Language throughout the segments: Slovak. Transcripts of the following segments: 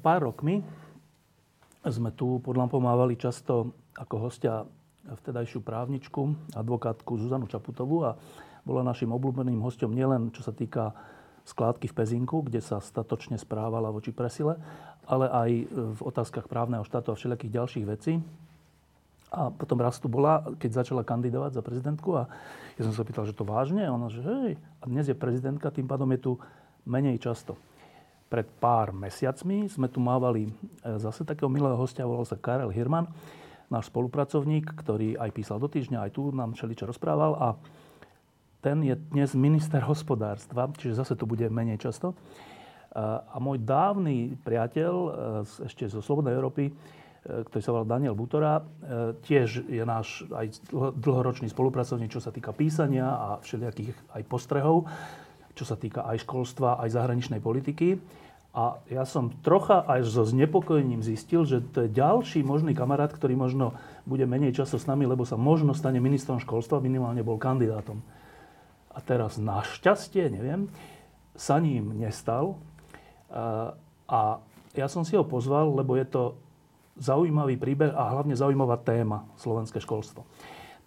Pár rokmi sme tu pod lampou mávali často ako hostia vtedajšiu právničku, advokátku Zuzanu Čaputovú a bola našim obľúbeným hostom nielen čo sa týka skládky v Pezinku, kde sa statočne správala voči presile, ale aj v otázkach právneho štátu a všelijakých ďalších vecí. A potom raz tu bola, keď začala kandidovať za prezidentku a ja som sa pýtal, že to vážne? A ona, že hej, a dnes je prezidentka, tým pádom je tu menej často. Pred pár mesiacmi sme tu mávali e, zase takého milého hostia, volal sa Karel Hirman, náš spolupracovník, ktorý aj písal do týždňa, aj tu nám všeličo rozprával a ten je dnes minister hospodárstva, čiže zase tu bude menej často. E, a môj dávny priateľ e, ešte zo Slobodnej Európy, ktorý sa volal Daniel Butora, tiež je náš aj dlhoročný spolupracovník, čo sa týka písania a všelijakých aj postrehov, čo sa týka aj školstva, aj zahraničnej politiky. A ja som trocha aj so znepokojením zistil, že to je ďalší možný kamarát, ktorý možno bude menej času s nami, lebo sa možno stane ministrom školstva, minimálne bol kandidátom. A teraz našťastie, neviem, sa ním nestal. A ja som si ho pozval, lebo je to zaujímavý príbeh a hlavne zaujímavá téma slovenské školstvo.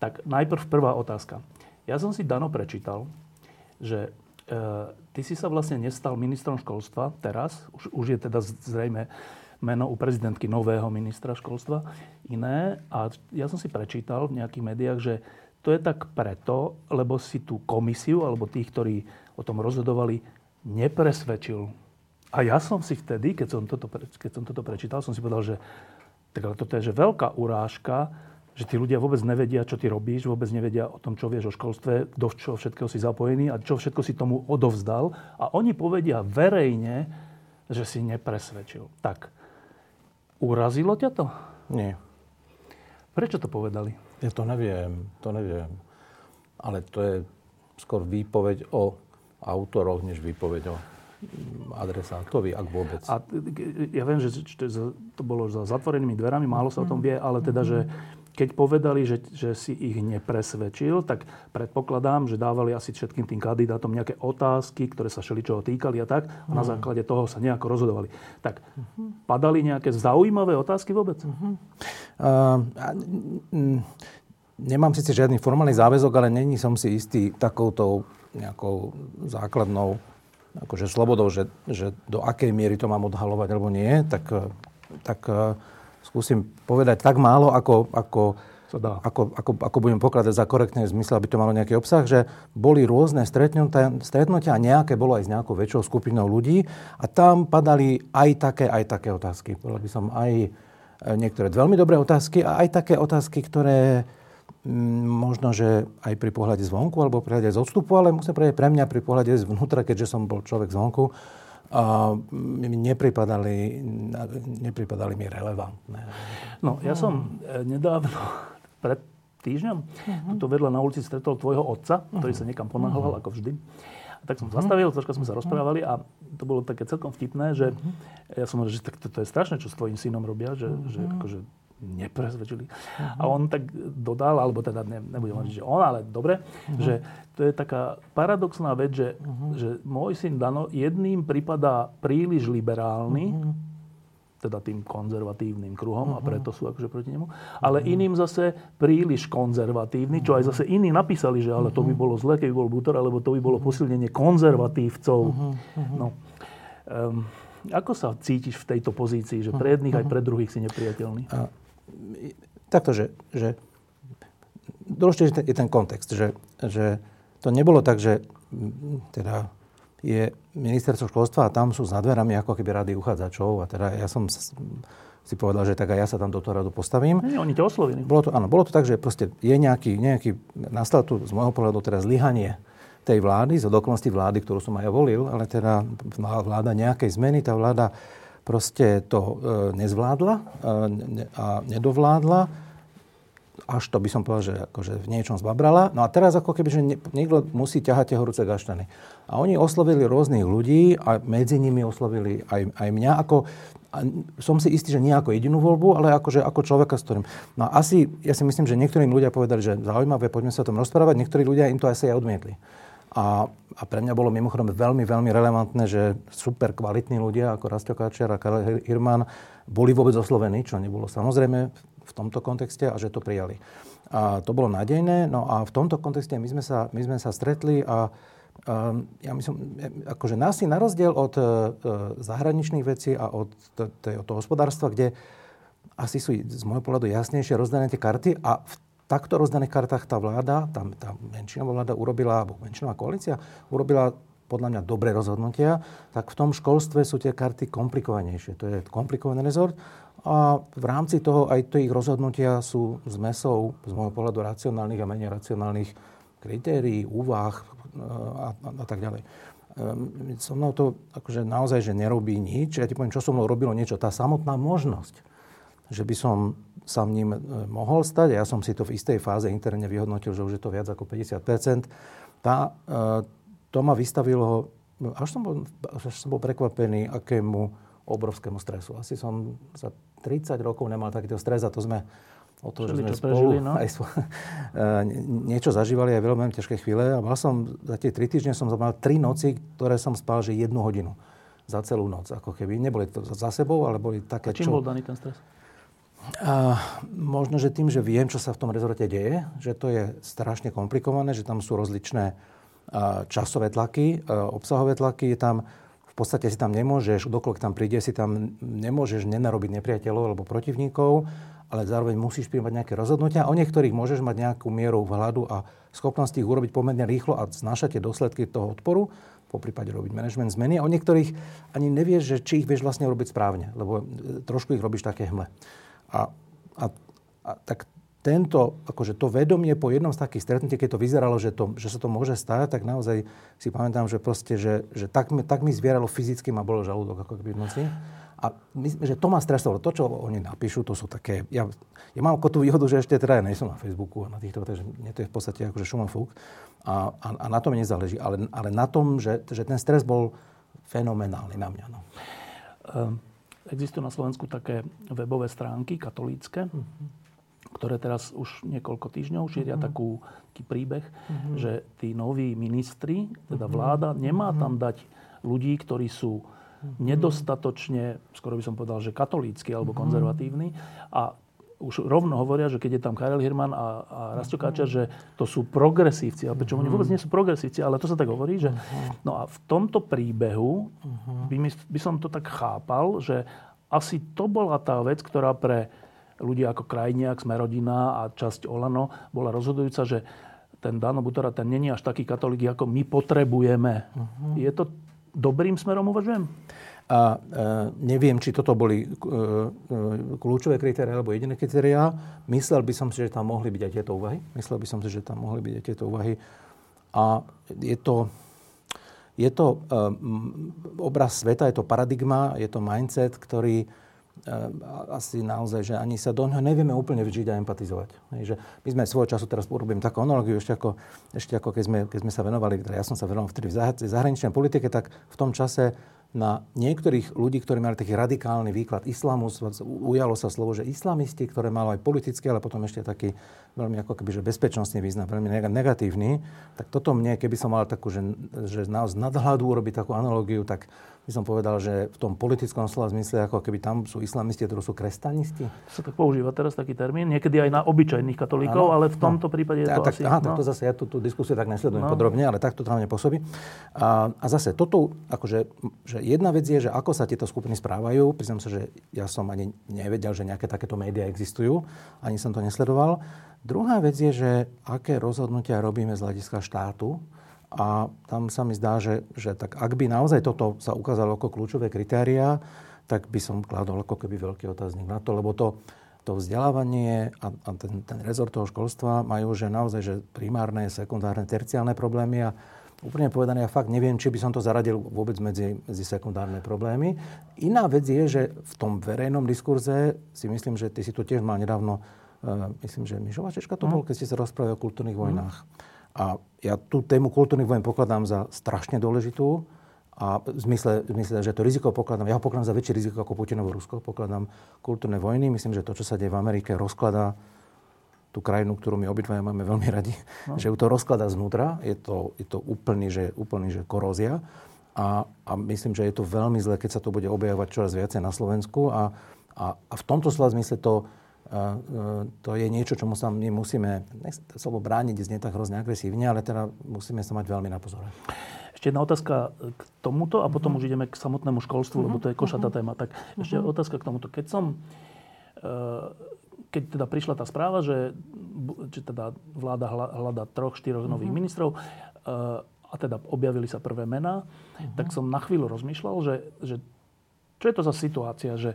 Tak najprv prvá otázka. Ja som si dano prečítal, že ty si sa vlastne nestal ministrom školstva teraz, už, už je teda zrejme meno u prezidentky nového ministra školstva iné. A ja som si prečítal v nejakých médiách, že to je tak preto, lebo si tú komisiu alebo tých, ktorí o tom rozhodovali, nepresvedčil. A ja som si vtedy, keď som toto, keď som toto prečítal, som si povedal, že tak ale toto je že veľká urážka že tí ľudia vôbec nevedia, čo ty robíš, vôbec nevedia o tom, čo vieš o školstve, do čo všetkého si zapojený a čo všetko si tomu odovzdal. A oni povedia verejne, že si nepresvedčil. Tak, urazilo ťa to? Nie. Prečo to povedali? Ja to neviem, to neviem. Ale to je skôr výpoveď o autoroch, než výpoveď o adresátovi, ak vôbec. A ja viem, že to bolo za zatvorenými dverami, málo sa o tom vie, ale teda, že keď povedali, že, že si ich nepresvedčil, tak predpokladám, že dávali asi všetkým tým kandidátom nejaké otázky, ktoré sa šeličoho týkali a tak. A na mhm. základe toho sa nejako rozhodovali. Tak padali nejaké zaujímavé otázky vôbec? Uh-huh. Uh, nemám síce žiadny formálny záväzok, ale není som si istý takouto nejakou základnou akože slobodou, že, že do akej miery to mám odhalovať alebo nie, tak, tak skúsim povedať tak málo, ako, ako, ako, ako, ako budem pokladať za korektné v zmysle, aby to malo nejaký obsah, že boli rôzne stretnutia, stretnutia a nejaké bolo aj s nejakou väčšou skupinou ľudí a tam padali aj také, aj také otázky. Povedal by som aj e, niektoré veľmi dobré otázky a aj také otázky, ktoré mm, možno, že aj pri pohľade zvonku alebo pri pohľade z odstupu, ale musím povedať pre mňa pri pohľade zvnútra, keďže som bol človek zvonku, a nepripadali, nepripadali mi relevantné. No, ja som e, nedávno, pred týždňom, uh-huh. tu vedľa na ulici stretol tvojho otca, ktorý uh-huh. sa niekam ponáhľal, uh-huh. ako vždy. A tak som uh-huh. zastavil, troška sme sa rozprávali a to bolo také celkom vtipné, že uh-huh. ja som hovoril, že tak to, to je strašné, čo s tvojim synom robia, že, uh-huh. že akože nepresvedčili. Uh-huh. A on tak dodal, alebo teda ne, nebudem hovoriť, že on, ale dobre, uh-huh. že to je taká paradoxná vec, že, uh-huh. že môj syn Dano jedným prípada príliš liberálny, uh-huh. teda tým konzervatívnym kruhom uh-huh. a preto sú akože proti nemu, ale uh-huh. iným zase príliš konzervatívny, čo aj zase iní napísali, že ale to by bolo zle, keby bol Butor, alebo to by bolo posilnenie konzervatívcov. Uh-huh. No. Um, ako sa cítiš v tejto pozícii, že pre jedných uh-huh. aj pre druhých si nepriateľný? Uh, takto, že, že dôležitý je ten kontext, že, že to nebolo tak, že teda je ministerstvo školstva a tam sú s dverami ako keby rady uchádzačov a teda ja som si povedal, že tak aj ja sa tam do toho radu postavím. Nie, oni ťa oslovili. Bolo to, áno, bolo to tak, že proste je nejaký, nejaký nastal tu z môjho pohľadu teraz zlyhanie tej vlády, z okolností vlády, ktorú som aj ja volil, ale teda vláda nejakej zmeny, tá vláda proste to e, nezvládla e, a nedovládla až to by som povedal, že akože v niečom zbabrala. No a teraz ako keby, že niekto musí ťahať tie horúce gaštany. A oni oslovili rôznych ľudí a medzi nimi oslovili aj, aj mňa ako, a som si istý, že nie ako jedinú voľbu, ale akože, ako človeka, s ktorým... No asi, ja si myslím, že niektorým ľudia povedali, že zaujímavé, poďme sa o tom rozprávať, niektorí ľudia im to asi aj odmietli. A, a pre mňa bolo mimochodom veľmi, veľmi relevantné, že super kvalitní ľudia ako Rastio Kačer a Karel Hirman boli vôbec oslovení, čo nebolo samozrejme v tomto kontexte a že to prijali. A to bolo nádejné. No a v tomto kontexte my sme sa, my sme sa stretli a Um, ja myslím, akože nás si na rozdiel od uh, zahraničných vecí a od, t- t- od toho hospodárstva, kde asi sú z môjho pohľadu jasnejšie rozdané tie karty a v takto rozdaných kartách tá vláda, tá, tá menšinová vláda urobila, alebo menšinová koalícia urobila podľa mňa dobré rozhodnutia, tak v tom školstve sú tie karty komplikovanejšie. To je komplikovaný rezort a v rámci toho aj to ich rozhodnutia sú zmesou z môjho pohľadu racionálnych a menej racionálnych kritérií, úvah, a, a, a tak ďalej. Um, so mnou to akože naozaj, že nerobí nič. Ja ti poviem, čo so mnou robilo niečo. Tá samotná možnosť, že by som sa ním e, mohol stať, a ja som si to v istej fáze interne vyhodnotil, že už je to viac ako 50 tá, e, to ma vystavilo, až som, bol, až som bol prekvapený, akému obrovskému stresu. Asi som za 30 rokov nemal takýto stres a to sme o to, že sme spolu prežili, no? aj spolu, niečo zažívali aj veľmi ťažké chvíle. A mal som, za tie tri týždne som mal tri noci, ktoré som spal, že jednu hodinu za celú noc. Ako keby neboli to za sebou, ale boli také, A čím čo... bol daný ten stres? A možno, že tým, že viem, čo sa v tom rezorte deje, že to je strašne komplikované, že tam sú rozličné časové tlaky, obsahové tlaky, je tam v podstate si tam nemôžeš, dokoľvek tam príde, si tam nemôžeš nenarobiť nepriateľov alebo protivníkov ale zároveň musíš príjmať nejaké rozhodnutia. O niektorých môžeš mať nejakú mieru vhľadu a schopnosti ich urobiť pomerne rýchlo a znášať tie dôsledky toho odporu, po prípade robiť management zmeny. A o niektorých ani nevieš, že či ich vieš vlastne robiť správne, lebo e, trošku ich robíš také hmle. A, a, a tak tento, akože to vedomie po jednom z takých stretnutí, keď to vyzeralo, že, to, že sa to môže stať, tak naozaj si pamätám, že proste, že, že tak, mi, tak mi zvieralo fyzicky, ma bolo žalúdok ako keby v noci. A myslím, že to ma stresovalo. To, čo oni napíšu, to sú také... Ja, ja mám ako tú výhodu, že ešte teda ja nejsem na Facebooku a na týchto, takže mne to je v podstate akože šum a fúk. A, a, a na tom nezáleží. Ale, ale na tom, že, že ten stres bol fenomenálny na mňa. No. Um, existujú na Slovensku také webové stránky katolícke, uh-huh ktoré teraz už niekoľko týždňov šíria uh-huh. takú, taký príbeh, uh-huh. že tí noví ministri, teda vláda, nemá tam dať ľudí, ktorí sú nedostatočne, skoro by som povedal, že katolícky alebo mhm. konzervatívny. A už rovno hovoria, že keď je tam Karel Hirman a, a Rastio Káčer, že to sú progresívci. A prečo oni vôbec nie sú progresívci, ale to sa tak hovorí, že... Mhm. No a v tomto príbehu mhm. by, my, by som to tak chápal, že asi to bola tá vec, ktorá pre ľudia ako Krajniak, Smerodina a časť Olano bola rozhodujúca, že ten Dano Butora, ten není až taký katolík, ako my potrebujeme. Uh-huh. Je to dobrým smerom uvažujem? A e, neviem, či toto boli e, e, kľúčové kritéria alebo jediné kritéria. Myslel by som si, že tam mohli byť aj tieto úvahy. Myslel by som si, že tam mohli byť aj tieto úvahy. A je to, je to obraz sveta, je to paradigma, je to mindset, ktorý asi naozaj, že ani sa do ňoho nevieme úplne vžiť a empatizovať. Že my sme svojho času, teraz urobím takú analogiu, ešte ako, ešte ako keď, sme, keď sme sa venovali, teda ja som sa venoval vtedy v zahraničnej politike, tak v tom čase na niektorých ľudí, ktorí mali taký radikálny výklad islamu, ujalo sa slovo, že islamisti, ktoré malo aj politický, ale potom ešte taký veľmi ako keby, že bezpečnostný význam, veľmi negatívny, tak toto mne, keby som mal takú, že, že naozaj nadhľadu urobiť takú analogiu, tak by som povedal, že v tom politickom slova zmysle, ako keby tam sú islamisti, ktorí sú kresťanisti. To sa tak používa teraz taký termín, niekedy aj na obyčajných katolíkov, ano, ale v no. tomto no. prípade je to tak, asi... Aha, no. tak to zase, ja tú, tú diskusiu tak nesledujem no. podrobne, ale takto tam nepôsobí. A, a zase toto, akože, že jedna vec je, že ako sa tieto skupiny správajú. Priznám sa, že ja som ani nevedel, že nejaké takéto médiá existujú, ani som to nesledoval. Druhá vec je, že aké rozhodnutia robíme z hľadiska štátu, a tam sa mi zdá, že, že tak ak by naozaj toto sa ukázalo ako kľúčové kritéria, tak by som kladol ako keby veľký otáznik na to, lebo to, to vzdelávanie a, a ten, ten rezort toho školstva majú že naozaj že primárne, sekundárne, terciálne problémy a Úplne povedané, ja fakt neviem, či by som to zaradil vôbec medzi, medzi sekundárne problémy. Iná vec je, že v tom verejnom diskurze si myslím, že ty si to tiež mal nedávno, uh, myslím, že Mišová Češka to mm. bol, keď ste sa rozprávali o kultúrnych vojnách. Mm. A ja tú tému kultúrnych vojen pokladám za strašne dôležitú. A v zmysle, v zmysle, že to riziko pokladám, ja ho pokladám za väčšie riziko ako Putinovo Rusko, pokladám kultúrne vojny. Myslím, že to, čo sa deje v Amerike, rozkladá tú krajinu, ktorú my obidvaja máme veľmi radi, no. že ju to rozklada znútra. Je to, je to úplný, že, úplný, že korózia. A, a myslím, že je to veľmi zlé, keď sa to bude objavovať čoraz viacej na Slovensku. A, a, a v tomto slova zmysle to, to je niečo, čomu sa my musíme, nech slovo brániť, znie tak hrozne agresívne, ale teda musíme sa mať veľmi na pozore. Ešte jedna otázka k tomuto a potom uh-huh. už ideme k samotnému školstvu, uh-huh. lebo to je košatá uh-huh. téma. Tak ešte uh-huh. otázka k tomuto. Keď som uh, keď teda prišla tá správa, že, že teda vláda hľada troch, štyroch nových uh-huh. ministrov uh, a teda objavili sa prvé mená, uh-huh. tak som na chvíľu rozmýšľal, že, že čo je to za situácia, že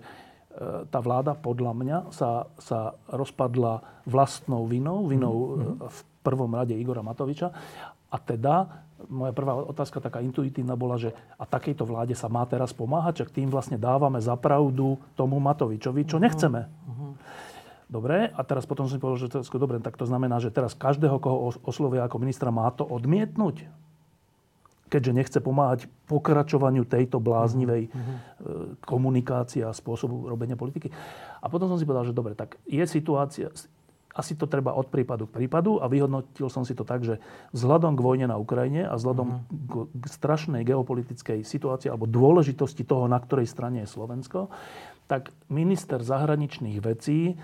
tá vláda podľa mňa sa, sa rozpadla vlastnou vinou, vinou uh-huh. v prvom rade Igora Matoviča a teda moja prvá otázka taká intuitívna bola, že a takejto vláde sa má teraz pomáhať, čak tým vlastne dávame zapravdu tomu Matovičovi, čo nechceme. Uh-huh. Dobre, a teraz potom som si povedal, že to dobre, tak to znamená, že teraz každého, koho oslovia ako ministra, má to odmietnúť? Keďže nechce pomáhať pokračovaniu tejto bláznivej mm-hmm. komunikácie a spôsobu robenia politiky. A potom som si povedal, že dobre, tak je situácia, asi to treba od prípadu k prípadu a vyhodnotil som si to tak, že vzhľadom k vojne na Ukrajine a vzhľadom mm-hmm. k strašnej geopolitickej situácii alebo dôležitosti toho, na ktorej strane je Slovensko, tak minister zahraničných vecí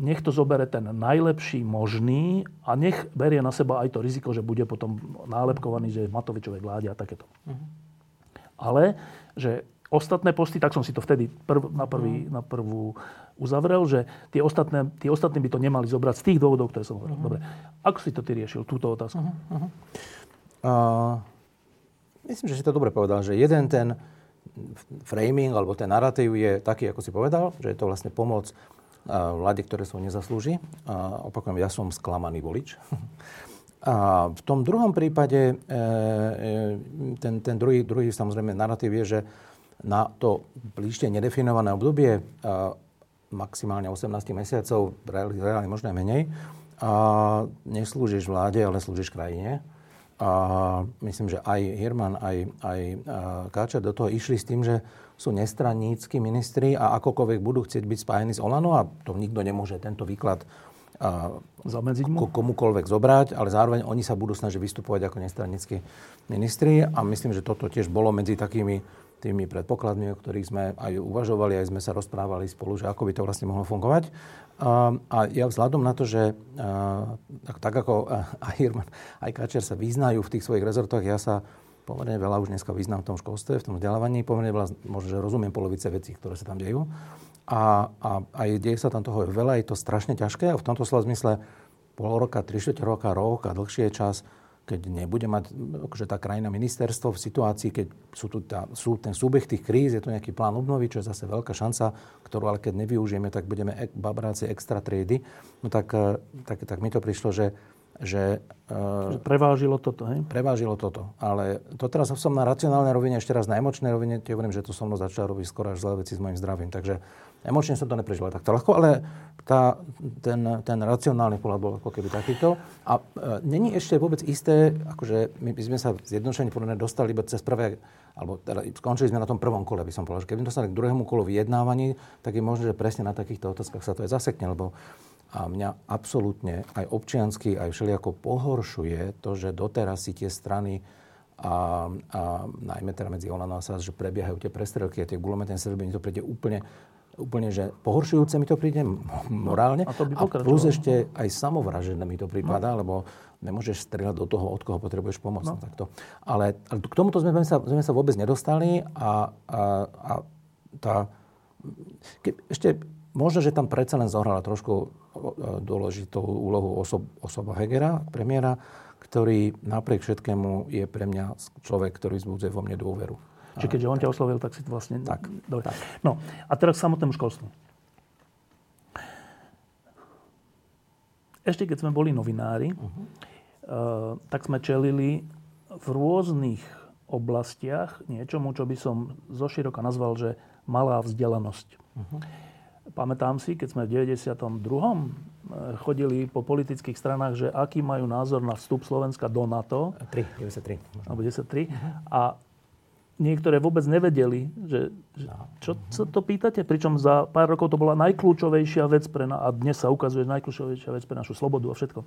nech to zobere ten najlepší možný a nech berie na seba aj to riziko, že bude potom nálepkovaný, že je v Matovičovej vláde a takéto. Uh-huh. Ale, že ostatné posty, tak som si to vtedy prv, na, prvý, uh-huh. na prvú uzavrel, že tie ostatné, tie ostatní by to nemali zobrať z tých dôvodov, ktoré som hovoril. Uh-huh. Dobre. Ako si to ty riešil, túto otázku? Uh-huh. Uh, myslím, že si to dobre povedal, že jeden ten framing alebo ten narratív je taký, ako si povedal, že je to vlastne pomoc vláde, ktoré sa nezaslúži. A opakujem, ja som sklamaný volič. A v tom druhom prípade, e, e, ten, ten druhý, druhý samozrejme narratív je, že na to blížšie nedefinované obdobie, maximálne 18 mesiacov, reálne možno menej, a neslúžiš vláde, ale slúžiš krajine. A myslím, že aj Hirman, aj, aj Káčer do toho išli s tým, že sú nestranícky ministri a akokoľvek budú chcieť byť spájení s Olano a to nikto nemôže tento výklad zamedziť mu? komukoľvek zobrať, ale zároveň oni sa budú snažiť vystupovať ako nestranickí ministri a myslím, že toto tiež bolo medzi takými tými predpokladmi, o ktorých sme aj uvažovali, aj sme sa rozprávali spolu, že ako by to vlastne mohlo fungovať. A, a ja vzhľadom na to, že tak, ako aj Hirman, aj Kačer sa vyznajú v tých svojich rezortoch, ja sa pomerne veľa už dneska význam v tom školstve, v tom vzdelávaní, pomerne veľa, možno, že rozumiem polovice vecí, ktoré sa tam dejú. A, a aj deje sa tam toho veľa, je to strašne ťažké a v tomto slova zmysle pol roka, tri roka, rok a dlhšie čas, keď nebude mať akože tá krajina ministerstvo v situácii, keď sú tu tá, sú ten súbeh tých kríz, je tu nejaký plán obnovy, čo je zase veľká šanca, ktorú ale keď nevyužijeme, tak budeme ek, babráci extra triedy. No tak, eh, tak, tak mi to prišlo, že že, že prevážilo toto, hej? Prevážilo toto. Ale to teraz som na racionálnej rovine, ešte raz na emočnej rovine, tie hovorím, že to som mnou začal robiť skoro až zlé veci s mojim zdravím. Takže emočne som to neprežil takto ľahko, ale tá, ten, ten racionálny pohľad bol ako keby takýto. A e, není ešte vôbec isté, akože my by sme sa zjednodušene podľa dostali iba cez prvé, alebo teda skončili sme na tom prvom kole, by som povedal, keby dostali k druhému kolu vyjednávaní, tak je možné, že presne na takýchto otázkach sa to aj zasekne, lebo a mňa absolútne aj občiansky, aj všelijako pohoršuje to, že doteraz si tie strany a, a najmä teda medzi Olano a SAS, že prebiehajú tie prestrelky a tie gulometné strelby, to príde úplne, úplne, že pohoršujúce mi to príde morálne. A, to by a plus ešte aj samovražené mi to prípada, no. lebo nemôžeš strieľať do toho, od koho potrebuješ pomoc. No. Takto. Ale, ale k tomuto sme sa, sme sa vôbec nedostali a, a, a tá... Ke, ešte Možno, že tam predsa len zohrala trošku dôležitú úlohu osob, osoba Hegera, premiéra, ktorý napriek všetkému je pre mňa človek, ktorý zbudzuje vo mne dôveru. Čiže keďže on ťa oslovil, tak si to vlastne... Tak. Dobre. tak. No a teraz k samotnému školstvu. Ešte keď sme boli novinári, uh-huh. uh, tak sme čelili v rôznych oblastiach niečomu, čo by som zoširoka nazval, že malá vzdelanosť. Uh-huh. Pamätám si, keď sme v 92. chodili po politických stranách, že aký majú názor na vstup Slovenska do NATO. 3, 93. Alebo 93. Uh-huh. A niektoré vôbec nevedeli, že, že čo sa to pýtate, pričom za pár rokov to bola najkľúčovejšia vec pre nás, a dnes sa ukazuje najkľúčovejšia vec pre našu slobodu a všetko. E,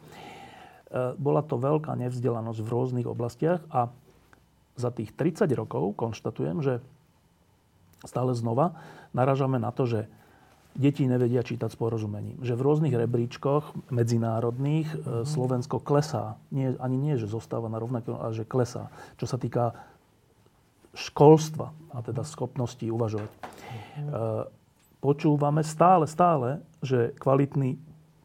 bola to veľká nevzdelanosť v rôznych oblastiach a za tých 30 rokov konštatujem, že stále znova naražame na to, že deti nevedia čítať s porozumením. Že v rôznych rebríčkoch medzinárodných mm. Slovensko klesá. Nie, ani nie, že zostáva na rovnaké, ale že klesá. Čo sa týka školstva a teda schopnosti uvažovať. Mhm. Počúvame stále, stále, že kvalitní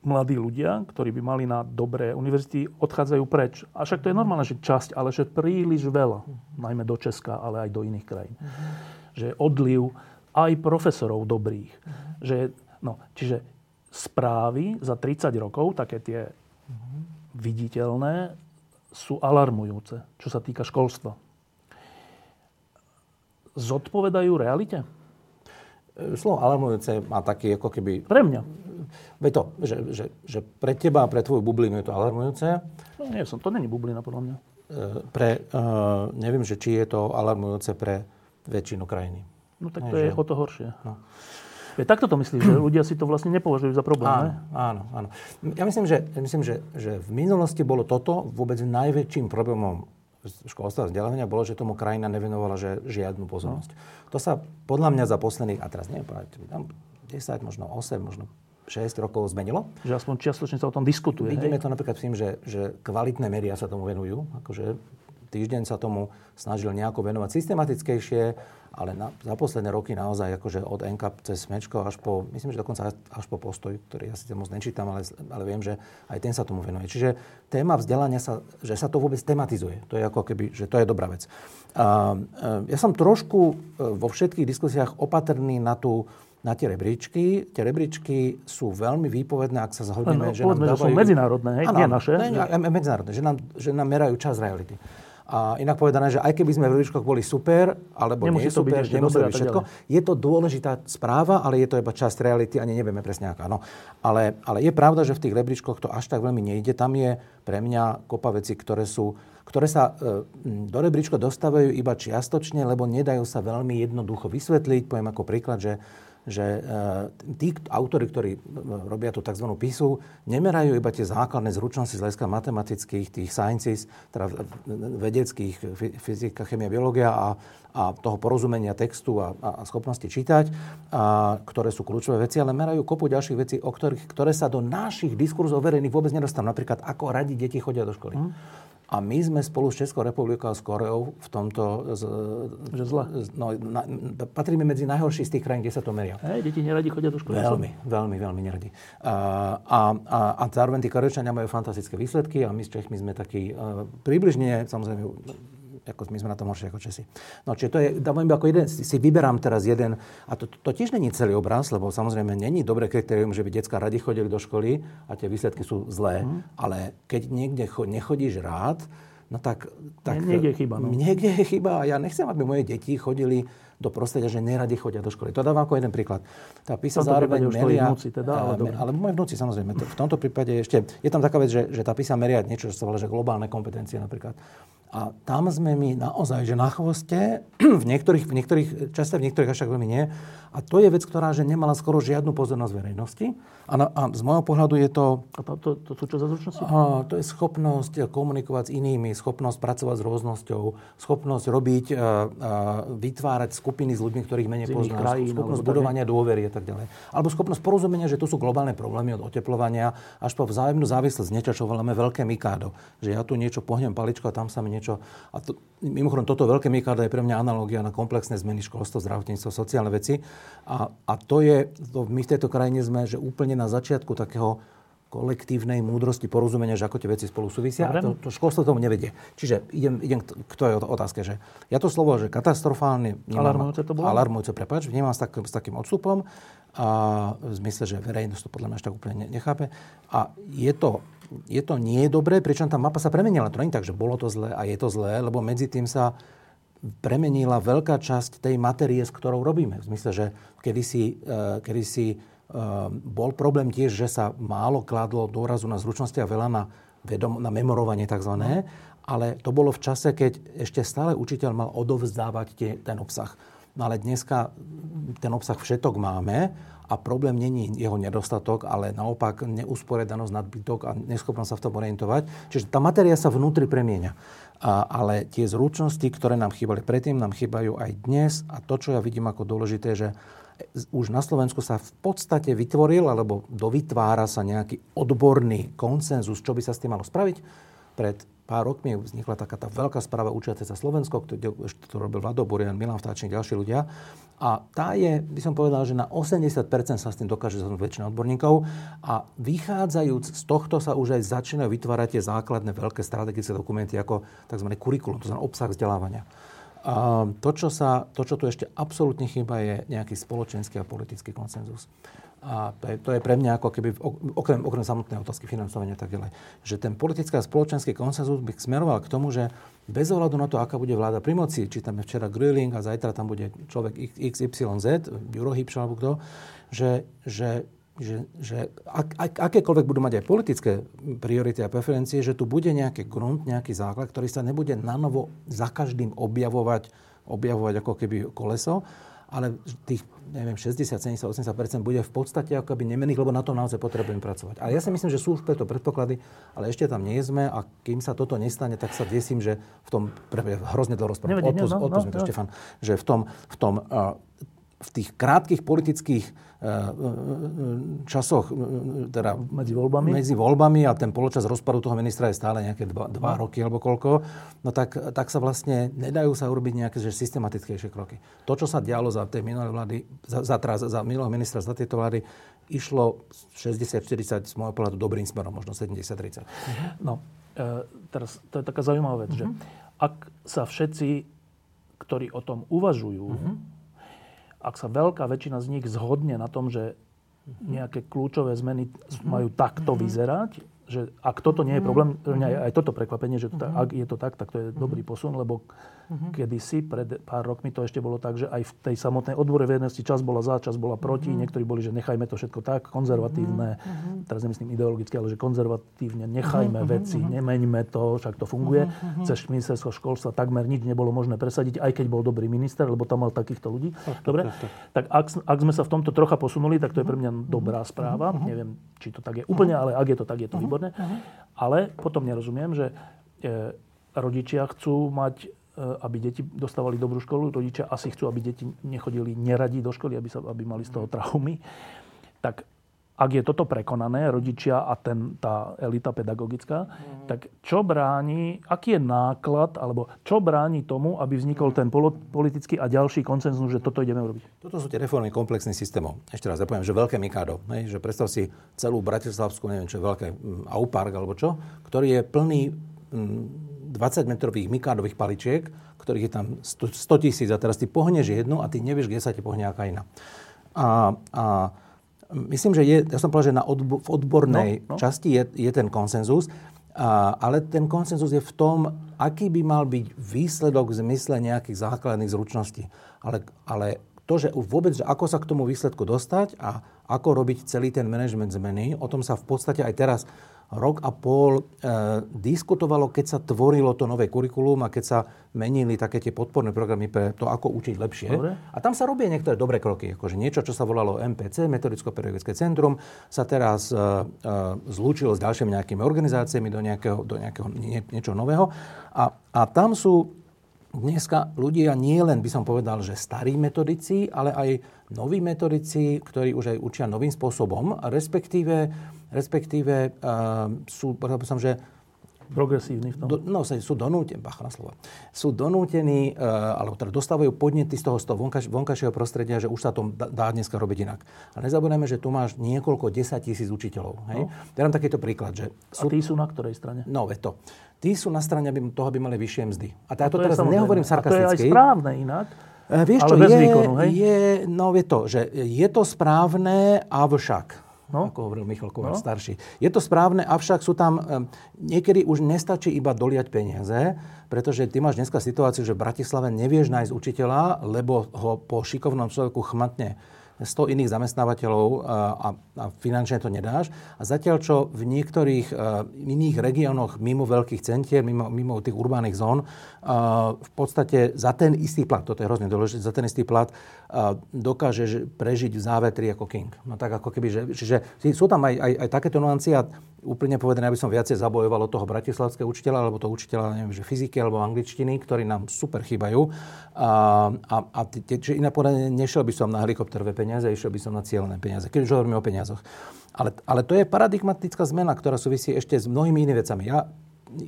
mladí ľudia, ktorí by mali na dobré univerzity, odchádzajú preč. A však to je normálne, že časť, ale že príliš veľa, najmä do Česka, ale aj do iných krajín. Že odliv aj profesorov dobrých. Že, no, čiže správy za 30 rokov, také tie viditeľné, sú alarmujúce, čo sa týka školstva zodpovedajú realite? E, slovo alarmujúce má taký ako keby... Pre mňa. Veď to, že, že, že pre teba a pre tvoju bublinu je to alarmujúce. No nie som, to není bublina podľa mňa. E, pre, uh, neviem, že či je to alarmujúce pre väčšinu krajiny. No tak to je že... o to horšie. No. Je, takto to myslíš, že ľudia si to vlastne nepovažujú za problém, áno, ne? Áno, áno. Ja myslím, že, ja myslím že, že v minulosti bolo toto vôbec najväčším problémom školstva a vzdelávania bolo, že tomu krajina nevenovala že žiadnu pozornosť. No. To sa podľa mňa za posledných, a teraz neviem povedať, 10, možno 8, možno 6 rokov zmenilo. Že aspoň čiastočne sa o tom diskutuje. Vidíme hej? to napríklad v tým, že, že kvalitné médiá sa tomu venujú. Akože týždeň sa tomu snažil nejako venovať systematickejšie ale na, za posledné roky naozaj akože od NKAP cez Smečko až po, myslím, že dokonca až po postoj, ktorý ja si moc nečítam, ale, ale viem, že aj ten sa tomu venuje. Čiže téma vzdelania sa, že sa to vôbec tematizuje. To je ako keby, že to je dobrá vec. A, e, ja som trošku e, vo všetkých diskusiách opatrný na tú, na tie rebríčky. Tie rebríčky sú veľmi výpovedné, ak sa zhodneme, no, že nám dávajú... sú medzinárodné, hej? Ano, nie naše. Ne, ne, medzinárodné, že nám, že nám merajú čas reality. A inak povedané, že aj keby sme v ruličkoch boli super, alebo nemusí nie to super, byť nemusí byť všetko, je to dôležitá správa, ale je to iba časť reality, ani nevieme presne aká. No. Ale, ale je pravda, že v tých rebríčkoch to až tak veľmi nejde. Tam je pre mňa kopa veci, ktoré sú ktoré sa e, do rebríčka dostávajú iba čiastočne, lebo nedajú sa veľmi jednoducho vysvetliť. Poviem ako príklad, že že e, tí autory, ktorí e, robia tú tzv. PISu, nemerajú iba tie základné zručnosti z hľadiska matematických, tých sciences, teda vedeckých, fyzika, chemia, biológia a, a toho porozumenia textu a, a schopnosti čítať, a, ktoré sú kľúčové veci, ale merajú kopu ďalších vecí, o ktorých, ktoré sa do našich diskurzov verejných vôbec nedostanú. Napríklad, ako radi deti chodia do školy. Mm. A my sme spolu s Českou republikou a s Koreou v tomto... Z, že zle. No, na, patríme medzi najhorší z tých krajín, kde sa to meria. Hej, deti neradi chodia do školy. Veľmi, veľmi, veľmi neradi. A, a, a, a zároveň tí Korečania majú fantastické výsledky a my s Čechmi sme takí uh, približne, samozrejme ako my sme na tom horšie ako Česi. No, čiže to je, dávam ako jeden, si vyberám teraz jeden, a to, to tiež není celý obraz, lebo samozrejme není dobré kritérium, že by detská radi chodili do školy a tie výsledky sú zlé, mm. ale keď niekde cho, nechodíš rád, no tak... tak niekde je chyba. No. Niekde je chyba a ja nechcem, aby moje deti chodili do prostredia, že neradi chodia do školy. To dávam ako jeden príklad. Tá písa zároveň meria... Vnúci teda, ale, ale moje vnúci, samozrejme. V tomto prípade ešte... Je tam taká vec, že, že tá písa meria niečo, čo sa volá, že globálne kompetencie napríklad. A tam sme my naozaj, že na chvoste, v niektorých, v niektorých častiach, v niektorých až tak veľmi nie. A to je vec, ktorá že nemala skoro žiadnu pozornosť verejnosti. A, na, a z môjho pohľadu je to... A to, to, to čo za zručnosti? A, to je schopnosť komunikovať s inými, schopnosť pracovať s rôznosťou, schopnosť robiť, a, a, vytvárať skupiny s ľuďmi, ktorých menej pozná, schopnosť budovania dôvery a tak ďalej. Alebo schopnosť porozumenia, že to sú globálne problémy od oteplovania až po vzájomnú závislosť niečo, čo voláme veľké mikádo. Že ja tu niečo pohnem paličko a tam sa mi niečo... A to, mimochodom, toto veľké mikádo je pre mňa analogia na komplexné zmeny školstvo, zdravotníctvo, sociálne veci. A, a to je, to my v tejto krajine sme, že úplne na začiatku takého kolektívnej múdrosti, porozumenia, že ako tie veci spolu súvisia. A to, to školstvo tomu nevedie. Čiže idem, idem k, k tej otázke, že ja to slovo, že katastrofálne... Vnímam, alarmujúce to bolo? Alarmujúce, prepáč, vnímam s, tak, s takým odstupom. A v zmysle, že verejnosť to podľa mňa až tak úplne nechápe. A je to, je to nie dobré, pričom tá mapa sa premenila. To nie je tak, že bolo to zlé a je to zlé, lebo medzi tým sa premenila veľká časť tej materie, s ktorou robíme. V zmysle, že kedysi, e, kedysi e, bol problém tiež, že sa málo kladlo dôrazu na zručnosti a veľa na, vedom, na memorovanie tzv. No. Ale to bolo v čase, keď ešte stále učiteľ mal odovzdávať tie, ten obsah. No ale dneska ten obsah všetok máme a problém není jeho nedostatok, ale naopak neusporedanosť, nadbytok a neschopnosť sa v tom orientovať. Čiže tá matéria sa vnútri premieňa. A, ale tie zručnosti, ktoré nám chýbali predtým, nám chýbajú aj dnes. A to, čo ja vidím ako dôležité, že už na Slovensku sa v podstate vytvoril, alebo dovytvára sa nejaký odborný konsenzus, čo by sa s tým malo spraviť. Pred pár rokmi vznikla taká tá veľká správa učiace sa Slovensko, ktorú to robil Vlado Burian, Milan Vtáčnik, ďalší ľudia. A tá je, by som povedal, že na 80% sa s tým dokáže zhodnúť väčšina odborníkov. A vychádzajúc z tohto sa už aj začínajú vytvárať tie základné veľké strategické dokumenty ako tzv. kurikulum, to znamená obsah vzdelávania. A to, čo, sa, to, čo tu ešte absolútne chýba, je nejaký spoločenský a politický konsenzus. A to je, to je pre mňa ako keby, okrem, okrem samotnej otázky financovania a tak ďalej, že ten politický a spoločenský konsenzus by smeroval k tomu, že bez ohľadu na to, aká bude vláda pri moci, či tam je včera Grilling a zajtra tam bude človek XYZ, Eurohypš alebo kto, že, že, že, že ak, ak, akékoľvek budú mať aj politické priority a preferencie, že tu bude nejaký grunt, nejaký základ, ktorý sa nebude nanovo za každým objavovať, objavovať ako keby koleso, ale tých, neviem, 60, 70, 80% bude v podstate ako keby nemených, lebo na to naozaj potrebujeme pracovať. Ale ja si myslím, že sú už preto predpoklady, ale ešte tam nie sme a kým sa toto nestane, tak sa desím, že v tom, pre, hrozne dlho rozprávam, odpust, no, no, no. Štefan, že v tom, v tom uh, v tých krátkých politických eh, eh, časoch, eh, teda medzi voľbami? medzi voľbami a ten poločas rozpadu toho ministra je stále nejaké dva, dva no. roky alebo koľko, no tak, tak sa vlastne nedajú sa urobiť nejaké že systematickejšie kroky. To, čo sa dialo za tej minulé vlády, za, za, za, za minulého ministra, za tieto vlády, išlo 60-40 z môjho pohľadu dobrým smerom, možno 70-30. Uh-huh. No, e, teraz to je taká zaujímavá vec, uh-huh. že ak sa všetci, ktorí o tom uvažujú, uh-huh ak sa veľká väčšina z nich zhodne na tom, že nejaké kľúčové zmeny majú takto mhm. vyzerať, že ak toto nie je problém, aj toto prekvapenie, že ak je to tak, tak to je dobrý posun, lebo Uh-huh. Kedysi, pred pár rokmi to ešte bolo tak, že aj v tej samotnej odbore verejnosti čas bola za, čas bola proti. Uh-huh. Niektorí boli, že nechajme to všetko tak, konzervatívne, uh-huh. teraz nemyslím ideologicky, ale že konzervatívne nechajme uh-huh. veci, uh-huh. nemeňme to, však to funguje. Uh-huh. Cez ministerstvo školstva takmer nič nebolo možné presadiť, aj keď bol dobrý minister, lebo tam mal takýchto ľudí. Tak, Dobre? Tak, tak. tak ak, ak sme sa v tomto trocha posunuli, tak to je pre mňa dobrá správa. Uh-huh. Neviem, či to tak je úplne, ale ak je to tak, je to výborné. Ale potom nerozumiem, že e, rodičia chcú mať aby deti dostávali dobrú školu. Rodičia asi chcú, aby deti nechodili neradi do školy, aby, sa, aby mali z toho traumy. Tak ak je toto prekonané, rodičia a ten, tá elita pedagogická, mm. tak čo bráni, aký je náklad, alebo čo bráni tomu, aby vznikol ten politický a ďalší koncenzus, že toto ideme robiť? Toto sú tie reformy komplexných systémov. Ešte raz, ja poviem, že veľké Mikado, hej, že predstav si celú Bratislavskú, neviem čo, veľké um, Aupark alebo čo, ktorý je plný um, 20-metrových mikádových paličiek, ktorých je tam 100 tisíc a teraz ty pohneš jednu a ty nevieš, kde sa ti pohne aká iná. A, a myslím, že je, ja som povedal, že na odbo, v odbornej no, no. časti je, je ten konsenzus, a, ale ten konsenzus je v tom, aký by mal byť výsledok v zmysle nejakých základných zručností. Ale, ale to, že vôbec, že ako sa k tomu výsledku dostať a ako robiť celý ten management zmeny, o tom sa v podstate aj teraz rok a pol e, diskutovalo, keď sa tvorilo to nové kurikulum a keď sa menili také tie podporné programy pre to, ako učiť lepšie. Dobre. A tam sa robia niektoré dobré kroky. Akože niečo, čo sa volalo MPC, Metodicko-pedagogické centrum, sa teraz e, e, zlúčilo s ďalšími nejakými organizáciami do nejakého, do nejakého nie, niečo nového. A, a tam sú dneska ľudia nie len, by som povedal, že starí metodici, ale aj noví metodici, ktorí už aj učia novým spôsobom, respektíve, respektíve uh, sú, povedal som, že progresívni v tom? Do, no, sú donútení, bacha na slovo, sú donútení, uh, alebo teda dostávajú podnety z toho, z toho vonkaž, vonkajšieho prostredia, že už sa to dá dneska robiť inak. A nezabudneme, že tu máš niekoľko desať tisíc učiteľov. Hej? No. Dám takýto príklad. Že sú, A tí sú na ktorej strane? No, ve to. Tí sú na strane toho, aby mali vyššie mzdy. A, to, ja to teraz samozrejme. nehovorím sarkasticky. A to je aj správne inak. E, vieš Ale čo, bez je, výkonu, hej? Je, no je to, že je to správne, avšak. No. Ako hovoril Michal Kováč No. starší. Je to správne, avšak sú tam, niekedy už nestačí iba doliať peniaze, pretože ty máš dneska situáciu, že v Bratislave nevieš nájsť učiteľa, lebo ho po šikovnom človeku chmatne 100 iných zamestnávateľov a, a, finančne to nedáš. A zatiaľ, čo v niektorých iných regiónoch mimo veľkých centier, mimo, mimo tých urbánnych zón, v podstate za ten istý plat, toto je hrozne dôležité, za ten istý plat dokážeš prežiť v závetri ako king. No tak ako keby, že, čiže sú tam aj, aj, aj takéto nuancie a úplne povedané, aby som viacej zabojoval od toho bratislavského učiteľa, alebo toho učiteľa, neviem, že fyziky alebo angličtiny, ktorí nám super chýbajú. A, a, a čiže inak povedané, nešiel by som na helikopterové peniaze, išiel by som na cieľné peniaze, keď hovoríme o peniazoch. Ale, ale to je paradigmatická zmena, ktorá súvisí ešte s mnohými inými vecami. Ja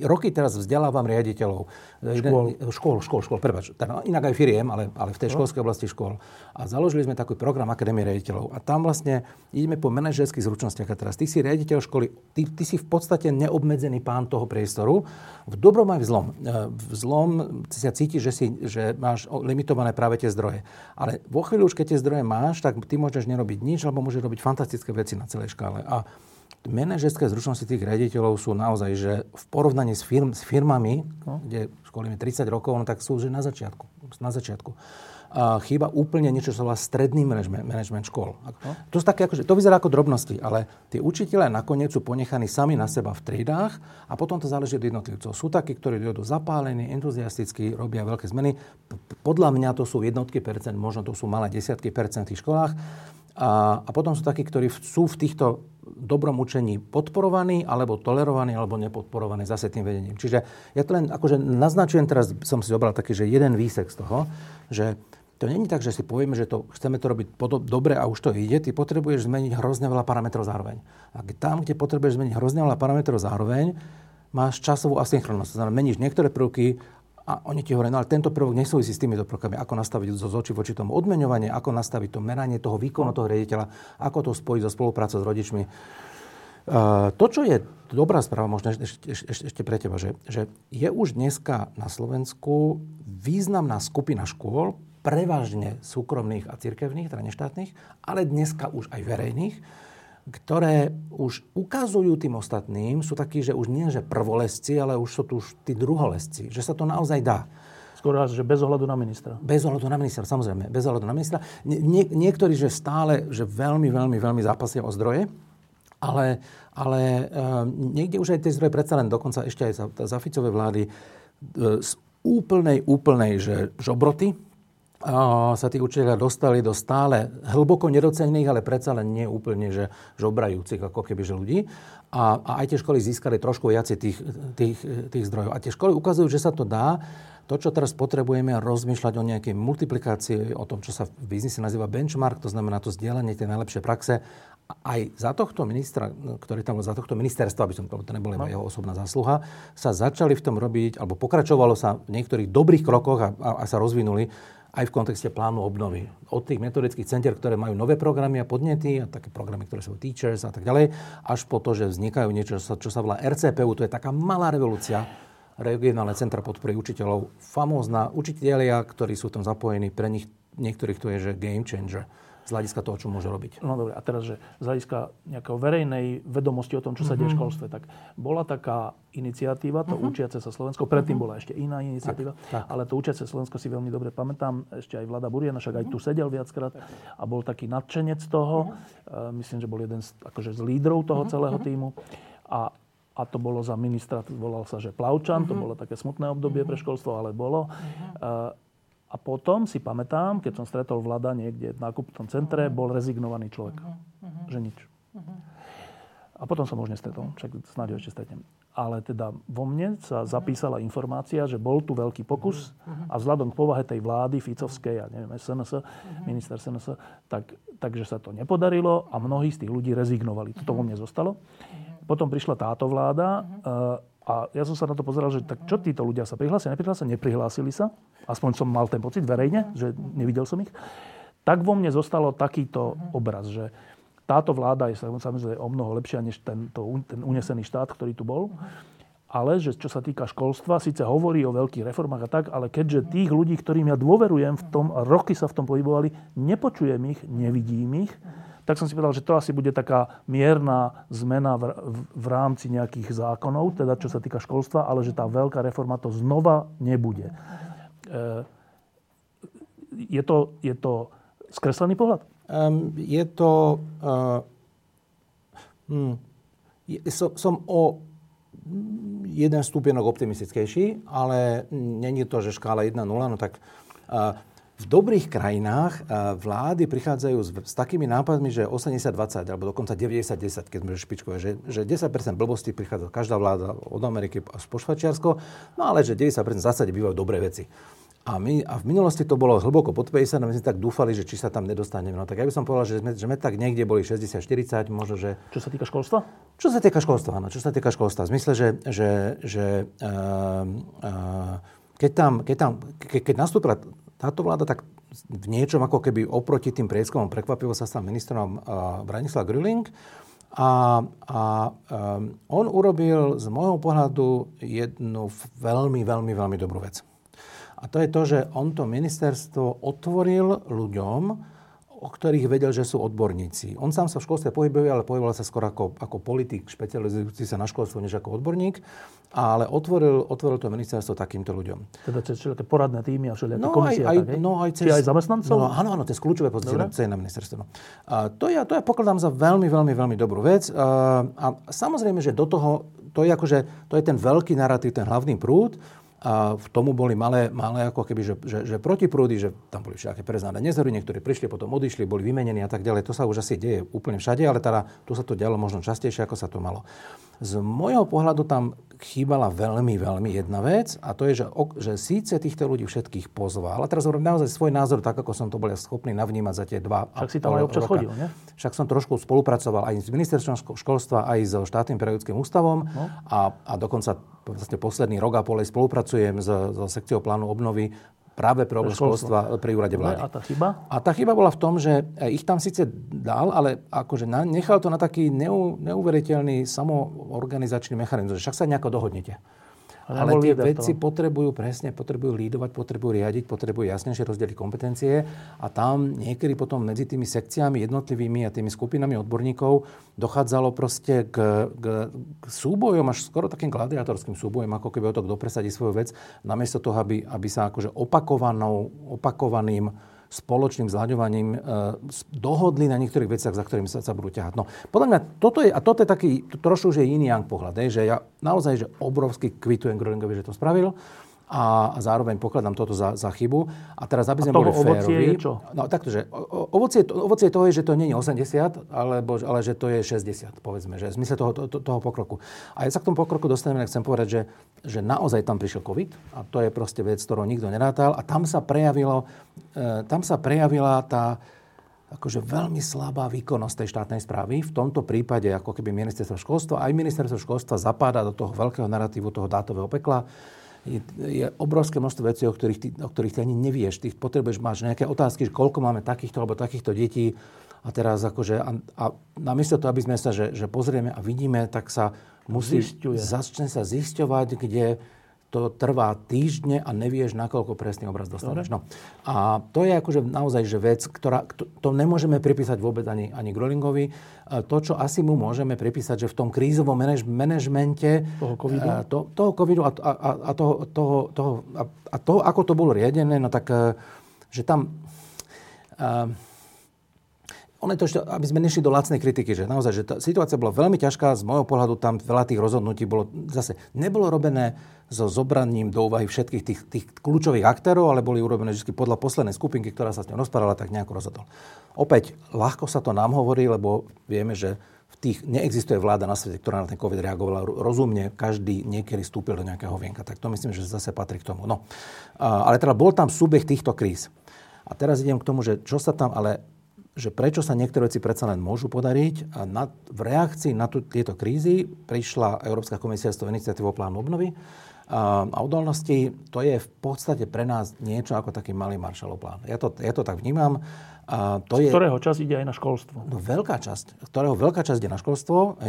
roky teraz vzdelávam riaditeľov. Škôl. Škôl, škôl, škôl, prepáč. Inak aj firiem, ale, ale v tej školskej oblasti škôl. A založili sme taký program Akadémie riaditeľov. A tam vlastne ideme po manažerských zručnostiach. A teraz ty si riaditeľ školy, ty, ty si v podstate neobmedzený pán toho priestoru, v dobrom aj v zlom. E, V zlom si sa cítiš, že, si, že máš limitované práve tie zdroje. Ale vo chvíli už, keď tie zdroje máš, tak ty môžeš nerobiť nič, alebo môžeš robiť fantastické veci na celej škále. A manažerské zručnosti tých riaditeľov sú naozaj, že v porovnaní s, firm, s firmami, no. kde školíme 30 rokov, no tak sú že na začiatku. Na začiatku. A chýba úplne niečo, čo sa volá stredný management, management škôl. No. To, sú také, akože, to vyzerá ako drobnosti, ale tí učiteľe nakoniec sú ponechaní sami na seba v triedách a potom to záleží od jednotlivcov. Sú takí, ktorí idú zapálení, entuziasticky, robia veľké zmeny. Podľa mňa to sú jednotky percent, možno to sú malé desiatky percent v tých školách. A, a potom sú takí, ktorí sú v týchto dobrom učení podporovaní, alebo tolerovaní, alebo nepodporovaní zase tým vedením. Čiže ja to len akože naznačujem, teraz som si zobral taký, že jeden výsek z toho, že to není tak, že si povieme, že to, chceme to robiť podob, dobre a už to ide. Ty potrebuješ zmeniť hrozne veľa parametrov zároveň. A tam, kde potrebuješ zmeniť hrozne veľa parametrov zároveň, máš časovú asynchronnosť. To znamená, meníš niektoré prvky a oni ti hovoria, no ale tento prvok nesúvisí s týmito prvkami. Ako nastaviť zo zoči voči tomu odmeňovanie, ako nastaviť to meranie toho výkonu toho riaditeľa, ako to spojiť so spoluprácou s rodičmi. To, čo je dobrá správa, možno ešte, ešte, ešte pre teba, že, že je už dneska na Slovensku významná skupina škôl, prevažne súkromných a cirkevných, teda neštátnych, ale dneska už aj verejných, ktoré už ukazujú tým ostatným, sú takí, že už nie že prvolesci, ale už sú tu už tí druholesci, že sa to naozaj dá. Skôr raz, že bez ohľadu na ministra. Bez ohľadu na ministra, samozrejme. Bez ohľadu na ministra. Nie, niektorí, že stále, že veľmi, veľmi, veľmi zápasia o zdroje, ale, ale uh, niekde už aj tie zdroje predsa len dokonca ešte aj za, za Ficové vlády uh, z úplnej, úplnej, že žobroty, sa tí učiteľia dostali do stále hlboko nedocenených, ale predsa len nie úplne že žobrajúcich ako keby že ľudí. A, a aj tie školy získali trošku viacej tých, tých, tých zdrojov. A tie školy ukazujú, že sa to dá. To, čo teraz potrebujeme, je rozmýšľať o nejakej multiplikácii, o tom, čo sa v biznise nazýva benchmark, to znamená to zdieľanie tej najlepšie praxe. Aj za tohto ministra, ktorý tam bol za tohto ministerstva, aby som to, to nebola iba jeho osobná zásluha, sa začali v tom robiť, alebo pokračovalo sa v niektorých dobrých krokoch a, a, a sa rozvinuli aj v kontexte plánu obnovy. Od tých metodických centier, ktoré majú nové programy a podnety, a také programy, ktoré sú teachers a tak ďalej, až po to, že vznikajú niečo, čo sa, čo sa volá RCPU, to je taká malá revolúcia, regionálne centra podpory učiteľov. Famózna učiteľia, ktorí sú tam zapojení, pre nich niektorých to je že game changer z hľadiska toho, čo môže robiť. No dobre, a teraz, že z hľadiska nejakého verejnej vedomosti o tom, čo sa deje v školstve, tak bola taká iniciatíva, to uh-huh. Učiace sa Slovensko, predtým uh-huh. bola ešte iná iniciatíva, tak, tak. ale to Učiace Slovensko si veľmi dobre pamätám, ešte aj Vlada Buriana, však aj tu sedel viackrát a bol taký nadšenec toho, uh-huh. myslím, že bol jeden z, akože z lídrov toho uh-huh. celého týmu a a to bolo za ministra, volal sa, že Plavčan, uh-huh. to bolo také smutné obdobie uh-huh. pre školstvo, ale bolo. Uh-huh. A potom si pamätám, keď som stretol vlada niekde v nákupnom centre, uh-huh. bol rezignovaný človek. Uh-huh. Že nič. Uh-huh. A potom som už nestretol, však snáď ho ešte stretnem. Ale teda vo mne sa zapísala informácia, že bol tu veľký pokus uh-huh. a vzhľadom k povahe tej vlády Ficovskej, ja neviem, SNS, uh-huh. minister SNS, tak, takže sa to nepodarilo a mnohí z tých ľudí rezignovali. Toto vo mne zostalo. Potom prišla táto vláda uh-huh. A ja som sa na to pozeral, že tak čo títo ľudia sa prihlásia, neprihlásili, neprihlásili sa, aspoň som mal ten pocit verejne, že nevidel som ich, tak vo mne zostalo takýto obraz, že táto vláda je samozrejme o mnoho lepšia než ten, to, ten unesený štát, ktorý tu bol. ale že čo sa týka školstva, síce hovorí o veľkých reformách a tak, ale keďže tých ľudí, ktorým ja dôverujem v tom, roky sa v tom pohybovali, nepočujem ich, nevidím ich, tak som si povedal, že to asi bude taká mierna zmena v, v, v rámci nejakých zákonov, teda čo sa týka školstva, ale že tá veľká reforma to znova nebude. E, je, to, je to skreslený pohľad? Um, je to... Uh, hm, je, so, som o jeden stupienok optimistickejší, ale není to, že škála 1-0, no tak v dobrých krajinách vlády prichádzajú s, s takými nápadmi, že 80-20 alebo dokonca 90-10, keď sme špičkové, že, že 10% blbosti prichádza každá vláda od Ameriky až po Švačiarsko, no ale že 90% v zásade bývajú dobré veci. A, my, a v minulosti to bolo hlboko pod 50, a my sme tak dúfali, že či sa tam nedostaneme. No tak ja by som povedal, že sme, že sme tak niekde boli 60-40, možno, že... Čo sa týka školstva? Čo sa týka školstva, áno. Čo sa týka školstva. V zmysle, že, že, že uh, uh, keď, tam, keď, tam, ke, keď nastúpila táto vláda, tak v niečom ako keby oproti tým prieskumom prekvapivo sa stal ministrom uh, Branislav Grilling. A, a um, on urobil z môjho pohľadu jednu veľmi, veľmi, veľmi dobrú vec. A to je to, že on to ministerstvo otvoril ľuďom, o ktorých vedel, že sú odborníci. On sám sa v školstve pohybuje, ale pohyboval sa skôr ako, ako politik, špecializujúci sa na školstvo, než ako odborník. Ale otvoril, otvoril to ministerstvo takýmto ľuďom. Teda cez všetké poradné týmy a všelijaké no, komisie. Aj, aj, no, aj cez, Či aj zamestnancov? No, áno, áno, to je kľúčové pozície na, na ministerstvo. No. A to, ja, to ja pokladám za veľmi, veľmi, veľmi dobrú vec. A, a samozrejme, že do toho, to je akože, to je ten veľký narratív, ten hlavný prúd, a v tomu boli malé, malé ako keby, že, že, že protiprúdy, že tam boli všaké preznáne nezhory, niektorí prišli, potom odišli, boli vymenení a tak ďalej. To sa už asi deje úplne všade, ale teda tu sa to dialo možno častejšie, ako sa to malo. Z môjho pohľadu tam chýbala veľmi, veľmi jedna vec a to je, že, že síce týchto ľudí všetkých pozval, a teraz hovorím naozaj svoj názor, tak ako som to bol schopný navnímať za tie dva Však si tam aj občas roka. chodil, nie? Však som trošku spolupracoval aj s ministerstvom školstva, aj so štátnym pedagogickým ústavom no. a, a dokonca vlastne posledný rok a pol spolupracujem s, so sekciou plánu obnovy práve pre oblasť školstva pri úrade vlády. A tá chyba? A tá chyba bola v tom, že ich tam síce dal, ale akože nechal to na taký neu, neuveriteľný samoorganizačný mechanizmus, že však sa nejako dohodnete. Ale tie toho. potrebujú presne, potrebujú lídovať, potrebujú riadiť, potrebujú jasnejšie rozdeliť kompetencie a tam niekedy potom medzi tými sekciami jednotlivými a tými skupinami odborníkov dochádzalo proste k, k, k súbojom, až skoro takým gladiátorským súbojom, ako keby o to, kto presadí svoju vec, namiesto toho, aby, aby sa akože opakovanou, opakovaným spoločným zľaďovaním e, dohodli na niektorých veciach, za ktorými sa, sa budú ťahať. No, podľa mňa toto je, a toto je taký, trošku už je iný pohľad, je, že ja naozaj, že obrovsky kvitujem Groningovi, že to spravil a, zároveň pokladám toto za, za chybu. A teraz, aby sme boli férovi... je čo? No takto, že ovocie, ovocie toho je, že to nie je 80, alebo, ale že to je 60, povedzme, že v zmysle toho, to, toho pokroku. A ja sa k tomu pokroku dostanem, chcem povedať, že, že naozaj tam prišiel COVID a to je proste vec, ktorou nikto nerátal a tam sa prejavilo, e, tam sa prejavila tá akože veľmi slabá výkonnosť tej štátnej správy. V tomto prípade, ako keby ministerstvo školstva, aj ministerstvo školstva zapáda do toho veľkého narratívu toho dátového pekla je, je obrovské množstvo vecí, o ktorých, ty, o ktorých ty ani nevieš. Ty potrebuješ, máš nejaké otázky, že koľko máme takýchto alebo takýchto detí a teraz akože, a, a namiesto toho, aby sme sa, že, že pozrieme a vidíme, tak sa musí, začne sa zisťovať, kde, to trvá týždne a nevieš, nakoľko presný obraz dostaneš. No. A to je akože naozaj že vec, ktorá, to, to nemôžeme pripísať vôbec ani, ani Grolingovi. E, to, čo asi mu môžeme pripísať, že v tom krízovom manaž, manažmente toho covidu, e, to, toho covidu a, a, a, toho, toho, toho, a, a toho, ako to bolo riadené, no tak, e, že tam... Uh, ono je to ešte, aby sme nešli do lacnej kritiky, že naozaj, že tá situácia bola veľmi ťažká, z môjho pohľadu tam veľa tých rozhodnutí bolo, zase nebolo robené so zobraním do úvahy všetkých tých, tých kľúčových aktérov, ale boli urobené vždy podľa poslednej skupinky, ktorá sa s ňou rozprávala, tak nejako rozhodol. Opäť, ľahko sa to nám hovorí, lebo vieme, že v tých neexistuje vláda na svete, ktorá na ten COVID reagovala rozumne, každý niekedy vstúpil do nejakého vienka. Tak to myslím, že zase patrí k tomu. No. Ale teda bol tam súbeh týchto kríz. A teraz idem k tomu, že čo sa tam, ale že prečo sa niektoré veci predsa len môžu podariť. A na, v reakcii na tu, tieto krízy prišla Európska komisia s tou iniciatívou plánu obnovy a odolnosti, to je v podstate pre nás niečo ako taký malý Marshallov plán. Ja to, ja to tak vnímam. A to z je, ktorého časť ide aj na školstvo? No, veľká časť. Ktorého veľká časť ide na školstvo.